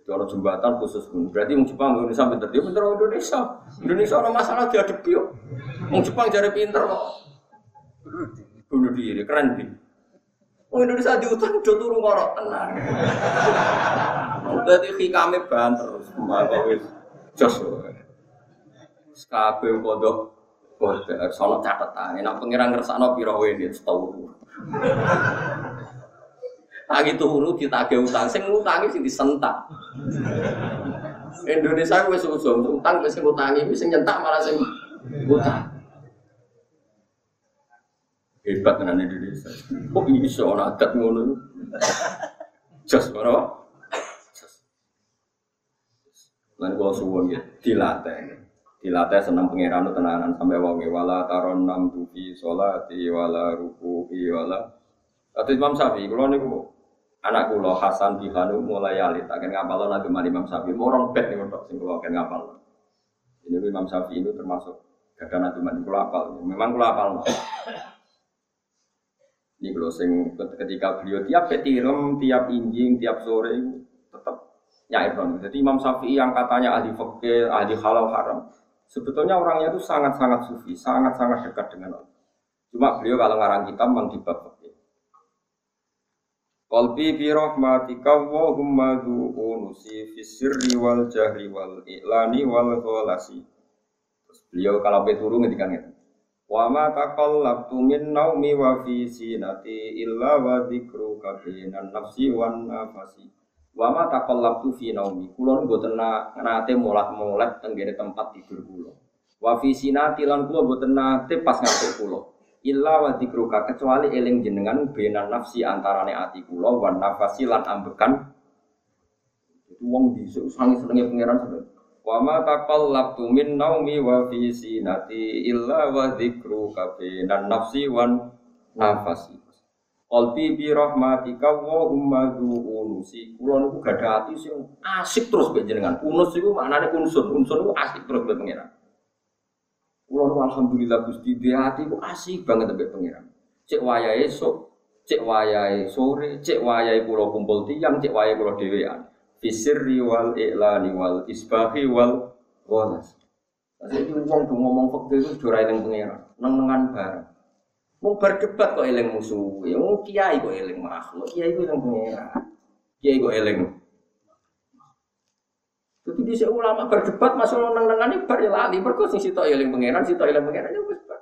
Itu ada jembatan khusus pun. Berarti orang Jepang Indonesia pinter dia pinter orang Indonesia. Indonesia ada masalah dia ada yuk. Orang Jepang jadi pinter kok. Bunuh diri keren sih. Orang Indonesia di hutan udah turun ngorok tenang. Berarti kami banter maka wis jos. Kabeh kodok kodok sono catatan. Nak pengiran ngersakno piro ini setahun. Lagi turu ditagih utang, sing ngutangi sing disentak. Indonesia wis usum utang wis ngutangi, wis sing nyentak malah sing utang. Hebat tenan Indonesia. Kok iso ana adat ngono? Jos ora? Lan kula suwun ya, dilatih. Dilatih seneng pangeran tenanan sampai wonge wala taron nam tufi sholati wala ruku wala Kata Imam Syafi'i, kalau niku anak kulo Hasan Bihanu mulai alit akan ngapal mani Imam Syafi'i. Morong bet nih untuk sing kulo akan ngapal ini Imam Syafi'i itu termasuk gada nanti mani kulo apal memang kulo apal ini kulo sing ketika beliau tiap petirem tiap injing tiap sore tetap nyair jadi Imam Syafi'i yang katanya ahli fakir ahli halal haram sebetulnya orangnya itu sangat sangat sufi sangat sangat dekat dengan Allah. Cuma beliau kalau ngarang kitab memang di Qalbi bi rahmatika wa humma unusi fi sirri wal jahri wal i'lani wal ghalasi. Terus beliau kalau peturu ngendikan gitu. Wa ma taqallabtu min naumi wa fi sinati illa wa dzikruka bainan nafsi wan nafasi. Wa ma taqallabtu fi naumi. Kula mboten nate molat-molat teng tempat tidur kula. Wa fi sinati lan kula mboten nate pas ngantuk kula illa wa dzikruka kecuali eling jenengan bena nafsi antarane ati kula wan nafasi lan ambekan itu wong bisa sangi senenge pangeran sampe wa ma taqallabtu min naumi wa fi sinati illa wa dzikruka bena nafsi wan nafasi Qalbi bi rahmatika wa humma unusi. Kula niku gadah ati sing asik terus mbek jenengan. Unus iku maknane unsur. Unsur iku asik terus mbek pangeran. Kulo alhamdulillah Gusti di hati ku asik banget sampai pangeran. Cek wayai esok, cek wayai sore, cek wayai kulo kumpul tiang, cek wayai kulo dhewean. Fisir wal i'lani wal isbahi wal walas. Jadi uang tuh ngomong fakir itu jurai yang pengiran, neng-nengan bareng. Mau berdebat kok eling musuh, ya kiai kok eling makhluk, kiai itu yang pengiran, kiai kok eling. Jadi di ulama berdebat masuk neng-nengan ini bar ya lali, berkos sing sitok eling pengiran, sitok eling pengiran ya wis bar.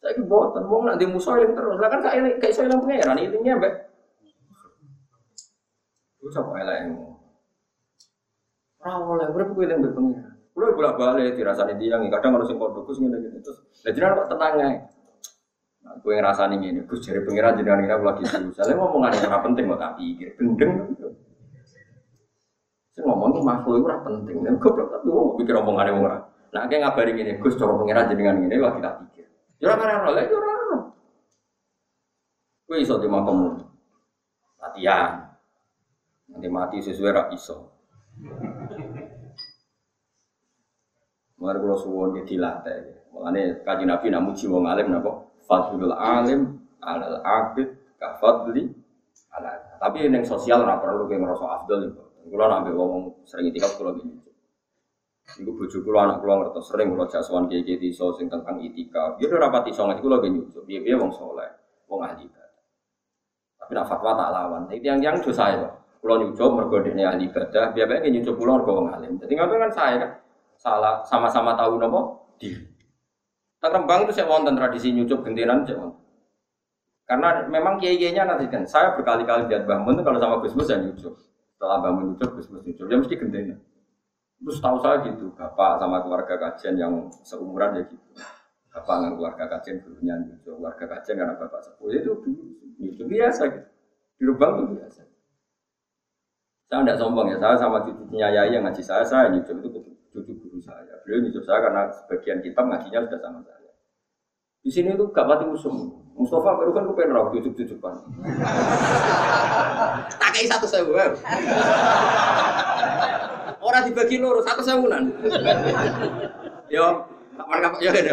Saya boten, wong nak di musuh eling terus, lah kan gak eling, gak iso eling pengiran, intinya mbak. Itu siapa eling? Rawol yang berapa gue eling pengiran. Kulo bolak balik dirasani tiang, kadang kalau sing pondok ngene ngene terus. Lah jenengan kok tenang ae. Nah, gue ngrasani ngene, Gus jare pengiran jenengan kira lagi susah. Lah ngomongan ora penting kok tak pikir, gendeng. Sing ngomong makhluk itu ora penting. Dan goblok tapi wong pikir omongane wong ora. Nah, akeh ngabari ngene, Gus cara pengiran jenengan ngene lagi tak pikir. Ya ora ora lha ya ora ora. Kowe iso di makom latihan. Nanti mati sesuai rak iso. Mulai kalau suwon ya dilatih. Mulane kaji nabi nak muji wong alim napa? Fadlul alim alal abid kafadli ala. Tapi yang sosial ora perlu kayak ngerasa afdal itu. Kulo nak ngomong sering itikaf kulo gini. Iku bojo kulo anak kulo ngerti sering kulo jaswan kiai iso sing tentang itikaf. Dia udah rapat iso ngaji kulo gini. Biar wong soleh, wong ahli ibadah. Tapi nak fatwa tak lawan. Itu yang yang dosa ya. Kulo nyucup mergo dene ahli ibadah. Biar biar nyucup kulo mergo wong alim. Jadi ngapain kan saya kan salah sama-sama tahu nopo diri. Tak rembang itu saya wonten tradisi nyucup gentenan saya wonten. Karena memang kiai-kiainya nanti kan, saya berkali-kali lihat bangun kalau sama Gus Mus ya nyucup. Setelah bangun Gus Mus nyucup, ya mesti gentenan. Terus tahu saya gitu, bapak sama keluarga kajian yang seumuran ya gitu. Bapak dengan keluarga kajian gurunya nyucup, keluarga kajian karena bapak sepuh itu nyucup biasa gitu. Di lubang itu biasa. Saya tidak sombong ya, saya sama cucunya Yai yang ngaji saya, saya nyucup itu cucu guru saya. Beliau nyucup saya karena sebagian kitab ngajinya sudah sama saya. Di sini tuh gak mati musuh. Mustafa baru kan gue pengen rawat cucup cucupan. tak kayak satu sewu. Orang dibagi loro satu sewunan. Yo, kapan kapan ya kan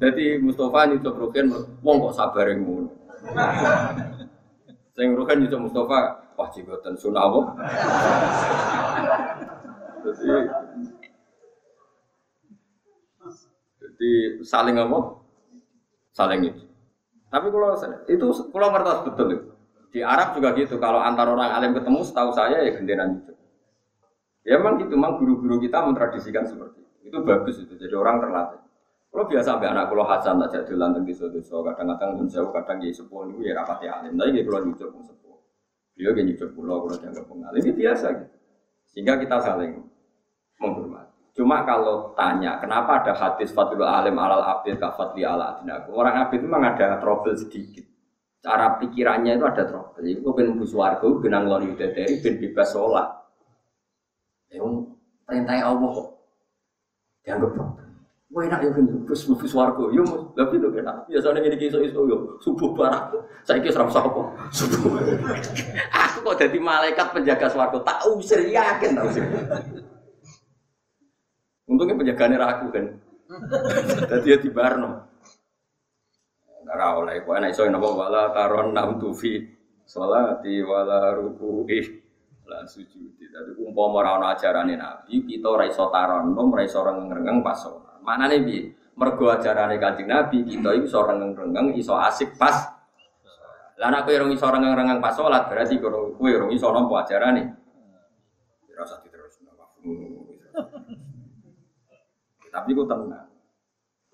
Jadi Mustafa nyucup Rukin, wong kok sabar yang ngono. Sing Rukin nyucup Mustafa, wah jigoten sunah apa? Jadi jadi saling apa? Saling itu. Tapi kalau itu kalau ngertos betul itu. Di Arab juga gitu. Kalau antar orang alim ketemu, setahu saya ya genderan itu. Ya memang gitu, memang guru-guru kita mentradisikan seperti itu. Itu bagus itu. Jadi orang terlatih. Kalau biasa sampai anak kalau Hasan tak jadi lantung di suatu kadang-kadang pun jauh, kadang jadi sepuh itu ya rapati alim. Tapi kalau nyucuk pun sepuh. Dia gak nyucuk pulau, kalau dianggap pengalim ini biasa gitu. Sehingga kita saling menghormati. Cuma kalau tanya, kenapa ada hadis Fatul Alim alal abid ka fatli ala adinaku? Orang abid memang ada trouble sedikit. Cara pikirannya itu ada trouble. Jadi gue pengen buswargo, benang lori dari ben bebas sholat. Yang perintahnya Allah kok dianggap problem. Wah enak ya terus mlebu swarga. Yo tapi lho enak. Biasane ngene iki iso-iso yo subuh barang. Saiki ora usah apa. Subuh. Aku kok dadi malaikat penjaga swarga. Tak usir yakin tak usir. Untungnya penjagaannya ragu kan. Dadi ya di Barno. Ora oleh kok enak iso napa wala taron nam tufi salati wala ruku'i lan sujudi. Dadi umpama ora ana ajarane Nabi, kita ora iso taron, ora iso rengeng pas. Mana nih bi? Mergo ajarane kanjeng Nabi kita iso rengeng-rengeng, iso asik pas. Lah nek kowe iso rengeng-rengeng pas sholat berarti kowe kowe iso nampa ajarane. Ora usah diterusno. Tapi ku tenang.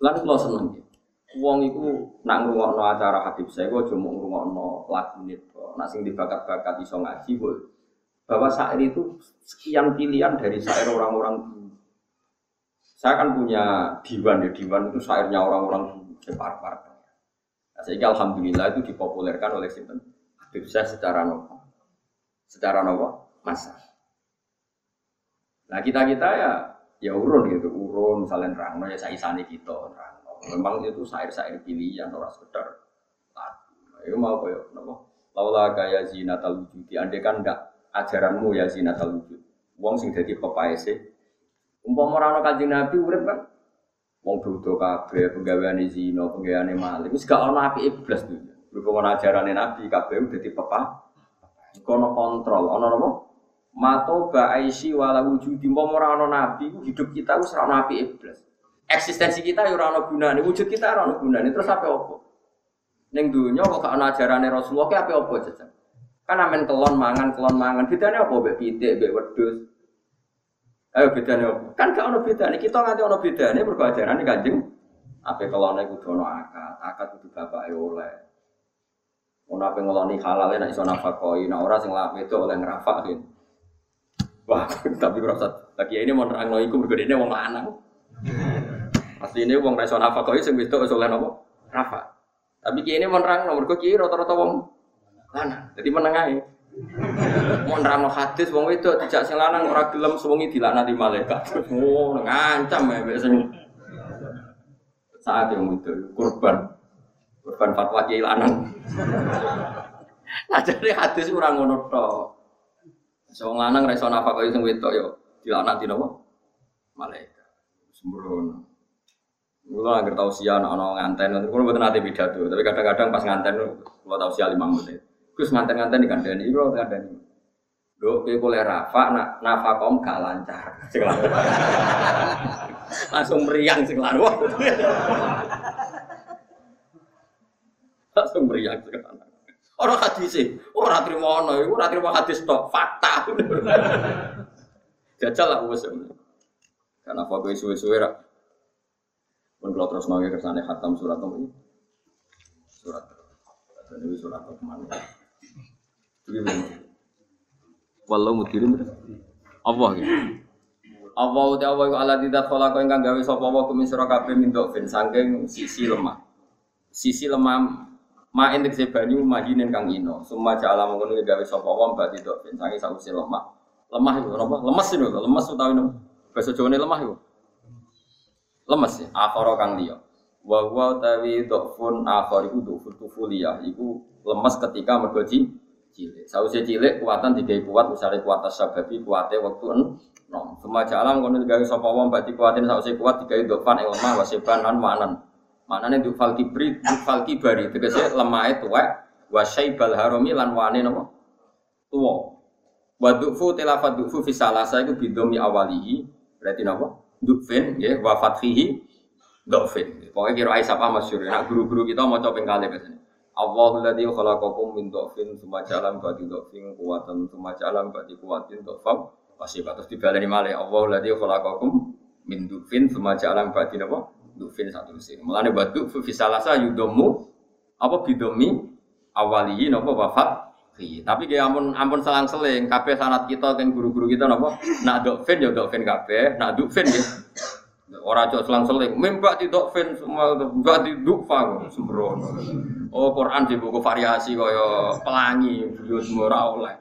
Lan kula seneng. Wong iku nak ngrungokno acara Habib saya kok cuma ngrungokno lagu niku. Nak sing dibakat-bakat iso ngaji kok. Bahwa syair itu sekian pilihan dari syair orang-orang. Saya kan punya diwan ya, diwan itu syairnya orang-orang dulu, separ-par. Nah, sehingga alhamdulillah itu dipopulerkan oleh Sinten Habib saya secara nopo, secara nopo masa. Nah kita kita ya ya urun gitu, urun misalnya rangno ya saya isani kita rangno. Memang itu syair-syair pilihan orang sekedar lagu. Itu mau koyo nopo. Laula kaya zinatal wujudi, andai kan enggak ajaranmu ya zinatal wujud. Wong sing dadi pepaese Umpama ora ana Kanjeng Nabi urip kan wong dodo kabeh penggaweane zina, penggaweane maling. Wis gak ana apike blas tuh. Berhubung ajarane Nabi kabeh dadi pepa. Kono kontrol, ana apa? Mato ba'aisi wala wujudi mau ora ana nabi hidup kita wis ora nabi iblis. Eksistensi kita ya ora ana gunane, wujud kita ora ana gunane. Terus apa apa? Ning dunya kok gak ana ajarane Rasulullah ki apa apa jajal. Kan amen kelon mangan, kelon mangan. Bedane apa mbek pitik, mbek wedhus? Ayo bedane apa? Kan gak ono bedane. Kita nganti ono bedane mergo ajarane Kanjeng Ape kelone kudu ono akad, akad kudu bapake oleh. Ono ape ngeloni halal nek iso nafakoi, nek ora sing lape itu oleh ngrafak kan. Wah, tapi rasa lagi ini mau nerangno iku mergo dene wong lanang. Asli ini wong iso nafakoi sing wedok iso oleh napa? Rafa. Tapi kiai ini mau nerangno mergo kiai rata-rata wong lanang. Jadi meneng ae. Mau nerangno hadis wong wedok dijak sing lanang ora gelem suwengi dilaknati malaikat. Oh, ngancam ya sing saat yang itu kurban kurban fatwa kiai lanang nah jadi hadis kurang ngono so lanang reso nafkah kau sing wedok yo dilaknati napa? Malaikat. Sembrono. Mula agar tahu sih anak anak nganten, itu kalau bukan nanti pidato, tapi kadang-kadang pas nganten, kalau tahu sih lima menit, terus nganten-nganten di kandang ini, kalau kandang ini, do, kayak boleh rafa, nak nafakom gak lancar, langsung meriang sekelar langsung meriang sekelar orang hadis orang terima ono itu orang terima hadis tok fakta. Jajal lah bos karena apa gue suwe-suwe rak pun kalau terus nongol kersane khatam surat ini. Surat. Dan ini surat apa mana itu walau mudirin. Apa gitu Allah uti Allah iku ala tidak kholako ingkang gawe sapa wa kumin sira kabeh min dhafin saking sisi lemah. Sisi lemah ma entek banyu mahinen kang ino. Summa ja'ala mengkono gawe sapa wa mbati dhafin saking sausi lemah. Lemah itu apa? Lemes itu, lemes utawi nopo? Bahasa Jawane lemah itu. Lemes ya, akhara kang liya. Wa wa utawi dhafun akhar iku dhafun tufuliyah iku lemes ketika mergo cilik. Sausé cilik kuatan digawe kuat misalnya kuat sababi kuatnya waktu en nom. Semua jalan kono digawe sapa wong berarti kuatin sausé kuat digawe dofan ing lemah wasiban lan manan. Manane du fal kibri du fal kibari tegese lemahe tuwek wa syaibal harami lan wane napa? Tuwa. Wa dufu tilafat dufu fi salasa iku bidomi awalihi berarti napa? Dufin nggih wa fathihi. Pokoknya kira ai sapa masyhur. Nak guru-guru kita maca ping kalih biasanya. Allahul ladzi khalaqakum min dhafin tsumma ja'ala ba'di dhafin quwatan tsumma ja'ala ba'di quwatin dhafam pasti terus dibaleni malih Allahul ladzi khalaqakum min dhafin tsumma ja'ala ba'di dhafin satu sing mulane batu fi salasa yudomu apa bidomi awaliyi napa wafat tapi kayak ampun ampun selang-seling kabeh sanat kita kan guru-guru kita napa nak dhafin ya dhafin kabeh nak dhafin ya Orang cok selang-seling, mimpak tidak fin semua, mbak tidak fang sembrono. Oh Quran di buku variasi kaya pelangi, beliau semua oleh.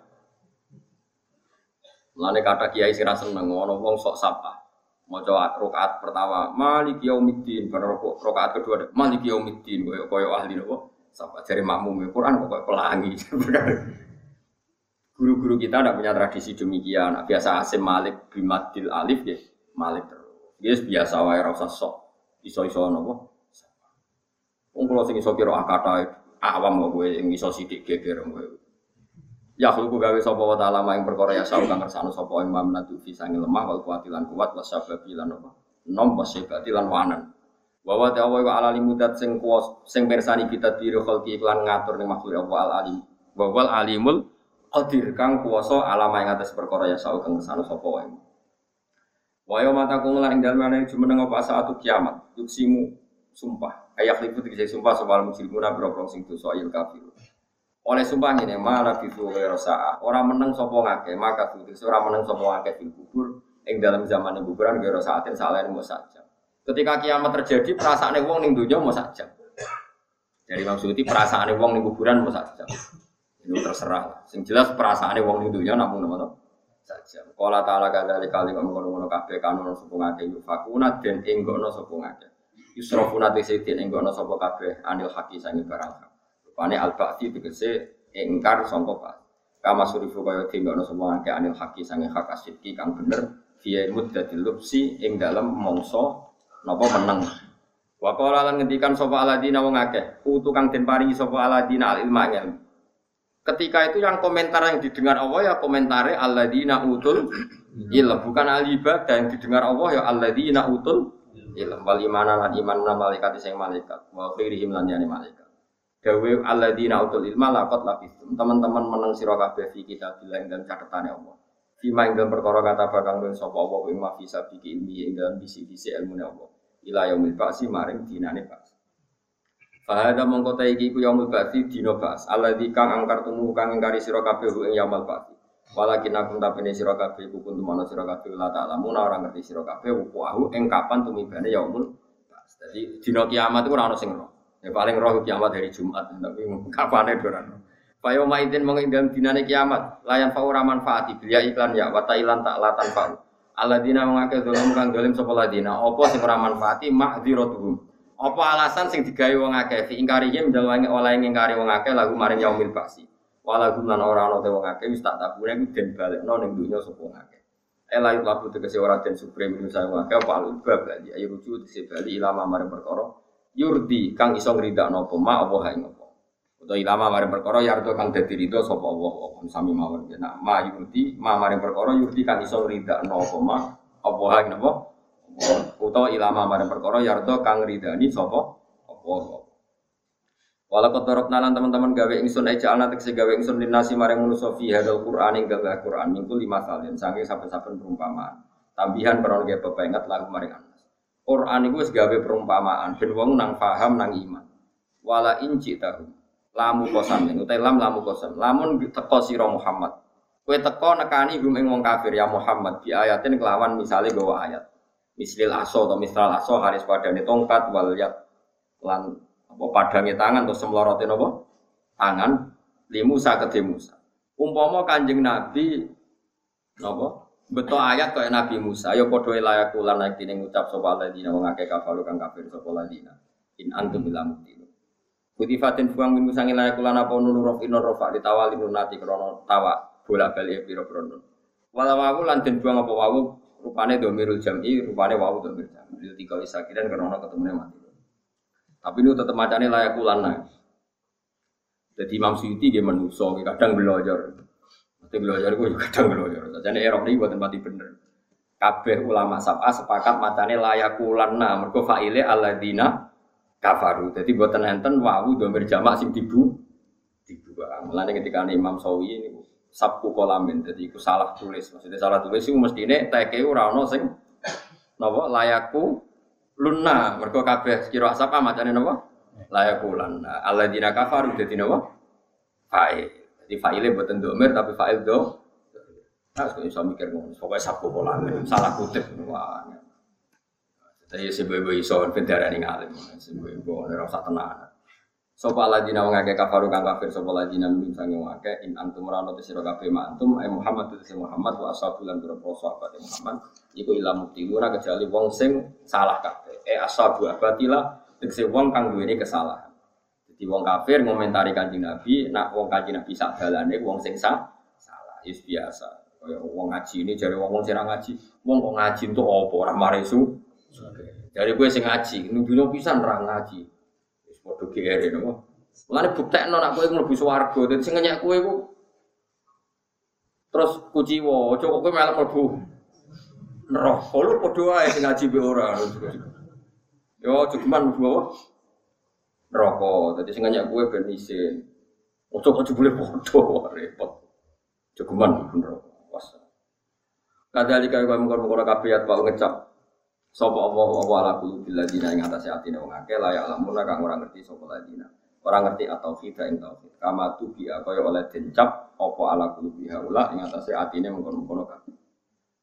Lalu kata kiai sira seneng, ono wong sok sapa. Mau coba rokaat pertama, Malik Yaumiddin, karena rokaat kedua, Malik Yaumiddin, kaya kaya ahli nopo. Sapa dari makmum Quran kok pelangi. Guru-guru kita tidak punya tradisi demikian. Biasa asim Malik bimadil alif ya, Malik terus. Yes biasa wae ora usah sok. Iso-iso napa? Wong kula sing iso kira akata awam kok kowe sing iso sithik geger kowe. Ya khluku gawe sapa wa ta'ala ing perkara ya sau kang kersane sapa imam natu fi sange lemah wal kuatilan kuat wa sababi lan apa? Nom wa sebati lan wanan. Wa wa wa ala limudat sing kuwas sing mirsani kita diri khalqi iklan ngatur ning makhluk Allah al alim. Wa wal alimul qadir kang kuwasa alama ing atas perkara ya sau kang kersane sapa wae. Wayo mata kung lan ing dalem ana jumeneng apa saat kiamat. Yuksimu sumpah. Ayak lipu dikisah sumpah soal muslimuna boro sing dosa ayil kafir. Oleh sumpah ini malah bisu rosa Orang menang sopo ngake maka tuh orang menang sopo ngake di kubur. Ing dalam zaman kuburan gero saatin salah mau saja. Ketika kiamat terjadi perasaan wong ning dunia mau saja. Jadi maksudnya perasaan wong ning kuburan mau saja. Ini terserah. Sing jelas perasaan wong ning dunia namun nama saja. Kala ta'ala kadali kali ngono-ngono kabeh kanun sapa ngake yufakuna den enggono sapa ngake. Yusrafuna tese den enggono sapa kabeh anil haki sangi barang hak. Rupane al-ba'ti tegese engkar sangka pak. Kama surifu kaya denggono sapa ngake anil haki sangi hak asidki kang bener fiye muddatil lubsi ing dalem mongso napa meneng. Wa qala lan ngendikan sapa aladina wong akeh, utu kang den paringi sapa aladina al ilma ilmu. Ketika itu yang komentar yang didengar Allah ya komentare alladzina utul ilm, bukan al ibadah yang didengar Allah ya alladzina utul ilm wal imana lan iman malaikat sing malaikat wa khairihim lan yani malaikat. Dawe alladzina utul ilma laqad labistum. Teman-teman meneng sira kabeh fi bilang dan catatane Allah. Fima ing dalam perkara kata bakang den sapa Allah ing bisa biki ilmi ing dalam bisi-bisi ilmu Allah. Ila yaumil ba'si maring dinane ba'si. Fahada mongko ta iki ku yaumul ba'si dina ba's. Alladzi kang angkar tumu kang ingkari sira kabeh ing yaumul ba'si. Walakin aku tapene sira kabeh ku kuntu ana sira kabeh la ta'lamu ora ngerti sira kabeh wahu ing kapan tumibane yaumul ba's. Dadi dina kiamat iku ora ono sing roh. Ya paling roh kiamat dari Jumat, tapi kapane ora ono. Fayo maidin mong ing dalem dinane kiamat, layan fa ora manfaati biya iklan ya wa ilan tak latan fa. Alladzina mengake dolim kang dolim sapa ladina, apa sing ora manfaati ma'dziratuhum. Apa alasan sing digawe wong akeh fi ingkarihim dalwangi oleh ngingkari wong akeh lagu maring yaumil ba'si. Walagu lan ora ana te wong akeh wis tak tabune iku den balekno ning dunya sapa wong akeh. Ela itu lagu tegese ora den supreme saya wong akeh apa alu bab bali ayo rujuk tegese bali ilama maring perkara yurdi kang iso ngridakno apa ma apa hae ngopo. Utawa ilama maring perkara yardo kang dadi ridho sapa Allah apa sami mawon. Nah ma yurdi ma maring perkara yurdi kang iso ngridakno apa ma apa hae ngopo utawa ilama marang perkara yardo kang ridani sapa apa Walau kotorok nalan teman-teman gawe ingsun aja anak tegese gawe ingsun dinasi marang manusa fi hadal Qur'an ing gawe Qur'an minggu lima salin sange saben-saben perumpamaan. Tambihan krono ge pepengat lagu maring anas. Qur'an iku wis gawe perumpamaan ben wong nang paham nang iman. Wala inci tahu. Lamu kosam utai lam lamu kosam. Lamun teko sira Muhammad. Kowe teko nekani gum ing wong kafir ya Muhammad di ayatin kelawan misale gawa ayat mislil aso atau misal aso haris padane tongkat wal yat lan apa padange tangan atau semlorote apa tangan limusa ke Musa umpama kanjeng Nabi napa betul ayat kaya Nabi Musa ya padha layak lan nek dene ngucap sapa ladina wong akeh kafaru kang kafir sapa ladina in antum ila mudin Kutifatin buang min musangi layak lan apa nunu rof inon rofa ditawali nunati krono tawa bola balik piro krono walawawu lan buang apa wawu Rupane domirul jam'i, rupane wawu domir jam'i. Itu tiga isakiran orang ketemunya mati. Tapi ini tetap macamnya layak ulana. Jadi Imam Suyuti dia menuso, kadang belajar. Belajar gue juga kadang belajar. Jadi erok ini buat tempat bener. Kabeh ulama sabah sepakat macamnya layak ulana. Mereka fa'ile aladina kafaru. Jadi buat enten wawu domir jamak sing tibu. Tibu. Mulanya ketika Imam Sawi ini sabku kolamin jadi aku salah tulis maksudnya salah tulis itu mesti ini ora ono sing nopo layakku luna mereka kabeh kira asap macane nopo layakku luna alladzina kafaru dadi nopo fa'il jadi fa'ile buatan domir tapi fa'il do Nah, sekarang bisa mikir ngono, pokoknya sabku kolamin, salah kutip, wah. Jadi sebuah-buah iso, bendera ini ngalim, sebuah-buah, ini rasa tenang. Sopo ladina wong akeh kafaru kang kafir sopo ladina min sange wong in antum rano te sira kabeh antum ay Muhammad te Muhammad wa ashabu lan pira sahabat Muhammad iku ila muktiluna kecuali wong sing salah kabeh eh ashabu abatila tegese wong kang duweni kesalahan. Jadi wong kafir ngomentari Kanjeng Nabi, nak wong Kanjeng Nabi sak dalane wong sing salah. Is biasa. Kaya wong ngaji ini jare wong wong sing ngaji, wong kok ngaji entuk apa ora maresu. Dari gue sing ngaji, nudunya pisan ra ngaji. Waduh kiri nopo. Mulane buktekno nak kowe mlebu swarga. Dadi sing ngenyek kowe iku terus kuciwa, aja kok kowe malah mlebu neraka. Lu padha wae sing ngaji be ora. Yo cukuman mlebu apa? Neraka. Dadi sing ngenyek kowe ben isin. Aja kok jebule repot. Cukuman mlebu neraka. Pas. Kadalika kaya mengkon-mengkon kabeh ya Pak ngecap Sopo Allah wa ala qulubil ladina ing atase atine wong akeh la ya'lamuna kang ora ngerti sapa ladina. Ora ngerti atau kita ing tauhid. Kama tu bi kaya oleh dencap apa ala qulubi haula ing atase atine mengkono-mengkono kabeh.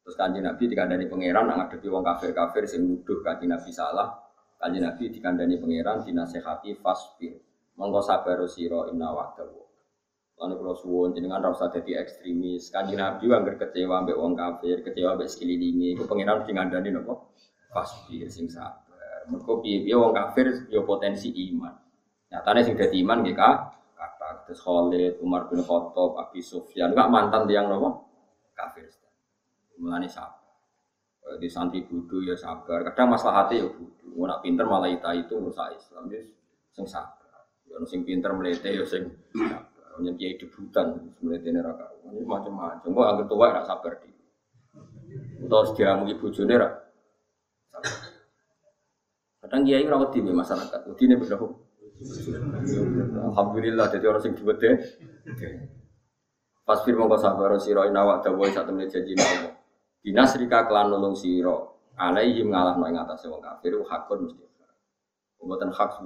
Terus kanjeng Nabi dikandani pangeran nang ngadepi wong kafir-kafir sing nuduh kanjeng Nabi salah. Kanjeng Nabi dikandani pangeran dinasehati fasbir. Monggo sabar sira inna wa'dahu. Lalu kalau suwon jenengan rasa jadi ekstremis. Kanjeng Nabi wangger kecewa mbek wong kafir, kecewa mbek sekelilingi. Ku pangeran dikandani nopo? fasbir sing sabar. Mergo piye-piye wong kafir ya potensi iman. Nyatane sing dadi iman nggih kata terus Khalid, Umar bin Khattab, Abi Sufyan, enggak mantan tiang nopo kafir. Mulane sabar. Di santri budu ya sabar. Kadang masalah hati ya budu. Mau pinter malah ita itu rusak Islam ya sing sabar. Ya sing pinter melete ya sing sabar. Hanya kiai debutan sebenarnya ini raka. Ini macam-macam. Kok anggap tua tidak sabar di. Terus dia mau ibu rak. Kadang kiai rawat di masyarakat. Udah ini berapa? Alhamdulillah jadi orang sing dibede. Pas firman kau sabar siro inawak dawai satu menit janji. Dinas rika kelan nulung siro. Alaihim ngalah no ing atas wong kafir hakun mesti. Pembuatan hak.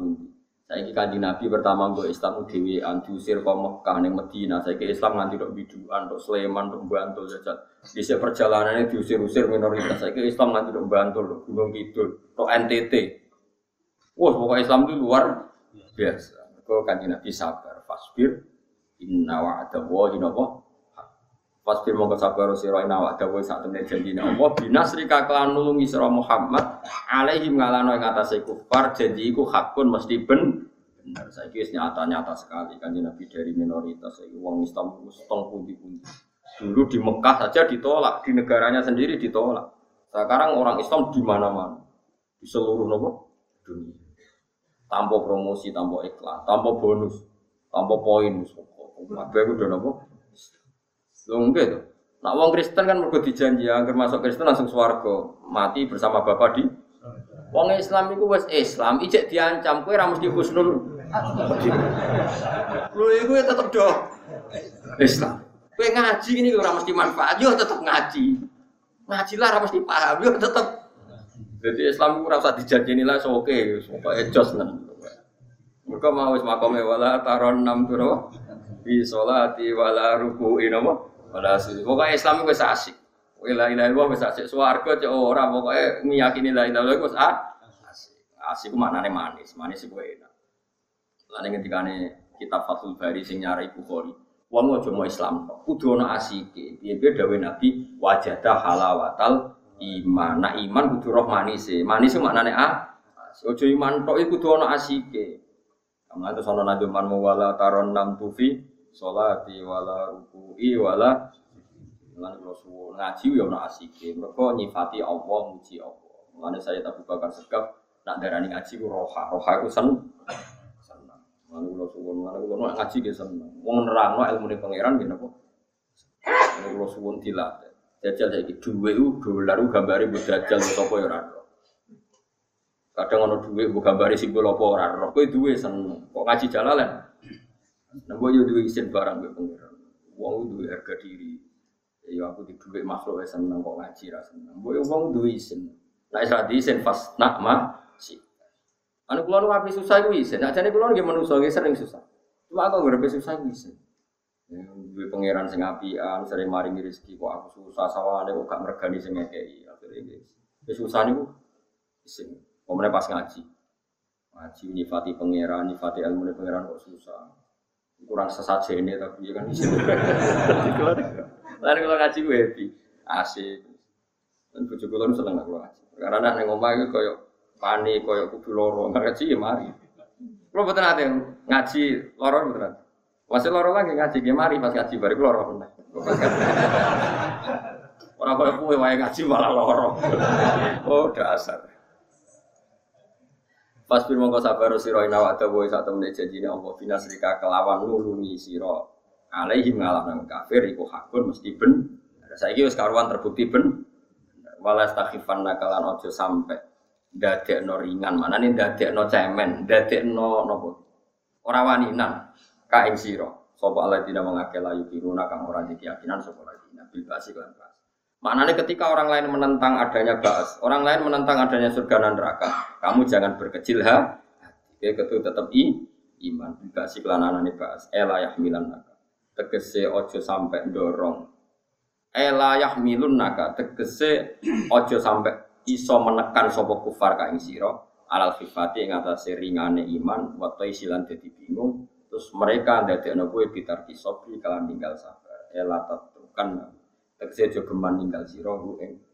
Saya ini kanji Nabi pertama gue Islam dewi diusir kau Mekah Medina. Saya ke Islam nanti dok biduan, dok Sleman, dok Bantul saja. Di perjalanan ini diusir-usir minoritas. Saya ke Islam nanti dok Bantul, dok Gunung Kidul, dok NTT. Wah, pokoknya Islam itu luar biasa. Kau kanji Nabi sabar, fasbir, inna wa'ada wahi Fasbir mongko sabar sira inna wa'ada wahi saat temen janji Allah. Binasri kaklan nulungi sira Muhammad alaihim ngalano ing atase kufar janji iku hakun mesti ben bener. Saiki wis nyata-nyata sekali kanji Nabi dari minoritas saiki wong Islam wis tong pundi-pundi. Dulu di Mekah saja ditolak, di negaranya sendiri ditolak. Sekarang orang Islam di mana-mana, di seluruh nopo dunia. Tanpa promosi, tanpa iklan, tanpa bonus, tanpa poin. Kabeh ku udah enggak tuh. Nak wong Kristen kan mergo dijanji agar masuk Kristen langsung swarga, mati bersama Bapak di Wong Islam itu wes Islam, ijek diancam kowe ora mesti husnul. Lho iku ya tetep do Islam. Kowe ngaji ini ora mesti manfaat, yo tetep ngaji. Ngaji lah ora mesti paham, yo tetep. Jadi Islam itu ora usah dijanjeni lah oke, pokoke jos nang. Mereka mau wis makome wala taron enam turo bi sholati wala ruku'i napa wala sujud. Pokoke Islam wis asik. La ilaha illallah wis asik. Swarga cek ora pokoke meyakini la ilaha illallah wis asik. Asik ku maknane manis, manis iku enak. Lan ketikane kitab Fathul Bari sing nyari Bukhari. Wong aja mau Islam tok, kudu ana asike. Piye-piye dawuh Nabi wajada halawatal iman. Nah iman kudu roh manis e. Manis ku maknane ah. Ojo iman tok iku kudu ana asike. Kamu itu sono nabi man wala taron nam tufi solati wala ruku'i wala Mulane kula suwun ngaji ya ana asike. Mergo nyifati Allah, muji Allah. Mulane saya tak bakar sekap nak darani ngaji ku roha. Roha ku sen seneng. Mulane kula suwun, mulane kula ngaji ge seneng. Wong nerangno ilmune pangeran nggih napa? Mulane kula suwun dilatih. Jajal saiki dhuwit ku dolar ku gambare mbok jajal sapa ya ora Kadang ono duit mbok gambare simbol apa ora roh. Kowe duwe seneng. Kok ngaji jalalan? Nah, yo duwe isin barang mbek pangeran. Wong duwe harga diri. Ya aku di duit makhluk ya seneng kok ngaji ra seneng. Mbok wong duwe isin. Nek ora isin pas nak ma si. Anu kula nu api susah iku isin. Nek jane kula nggih manusa nggih sering susah. Cuma aku ngrepe susah iku isin. Ya, duwe pangeran sing apian, sering maringi rezeki kok aku susah sawane kok gak mergani sing ngekeki. Akhire nggih. Wis susah niku isin. Kemudian pas ngaji, ngaji nyifati pangeran, nyifati ilmu pangeran kok susah. Kurang sesaja ini tapi ya kan bisa. Lalu kalau ngaji gue happy, asik. Dan bujuk gue seneng kalau ngaji. Karena anak yang ngomong itu koyok panik, koyok kudu loro, ngaji ya mari. Kalau betul nanti ngaji loro betul Masih loro lagi ngaji ya mari pas ngaji baru loro bener. Orang koyok kue wae ngaji malah loro. Oh dasar. Pas bir mongko sabar sira ina wa dawa sak temene janjine Allah. Binasrika kelawan nulungi sira. Alaihim ngalahna kafir iku hakun mesti ben. Saiki wis karuan terbukti ben. Walas takhifan nakalan ojo sampe dadekno ringan. Mana nih dadekno cemen? Dadekno nopo? Ora waninan. Ka ing sira. Sapa alladzina mangake layu kiruna kang ora keyakinan sapa alladzina bil basi Maknanya ketika orang lain menentang adanya baas, orang lain menentang adanya surga dan neraka, kamu jangan berkecil ha. Oke, ketu tetap i iman. Juga si kelananane baas. Ela yahmilan naka. Tegese ojo sampai dorong. Ela yahmilun naka. Tegese ojo sampai iso menekan sopo kufar ka ing sira alal khifati ing atase ringane iman wa silan dadi bingung terus mereka ndadekno kowe bitar kisobri kalian tinggal sabar ela tetkan tegese aja geman ninggal sira ing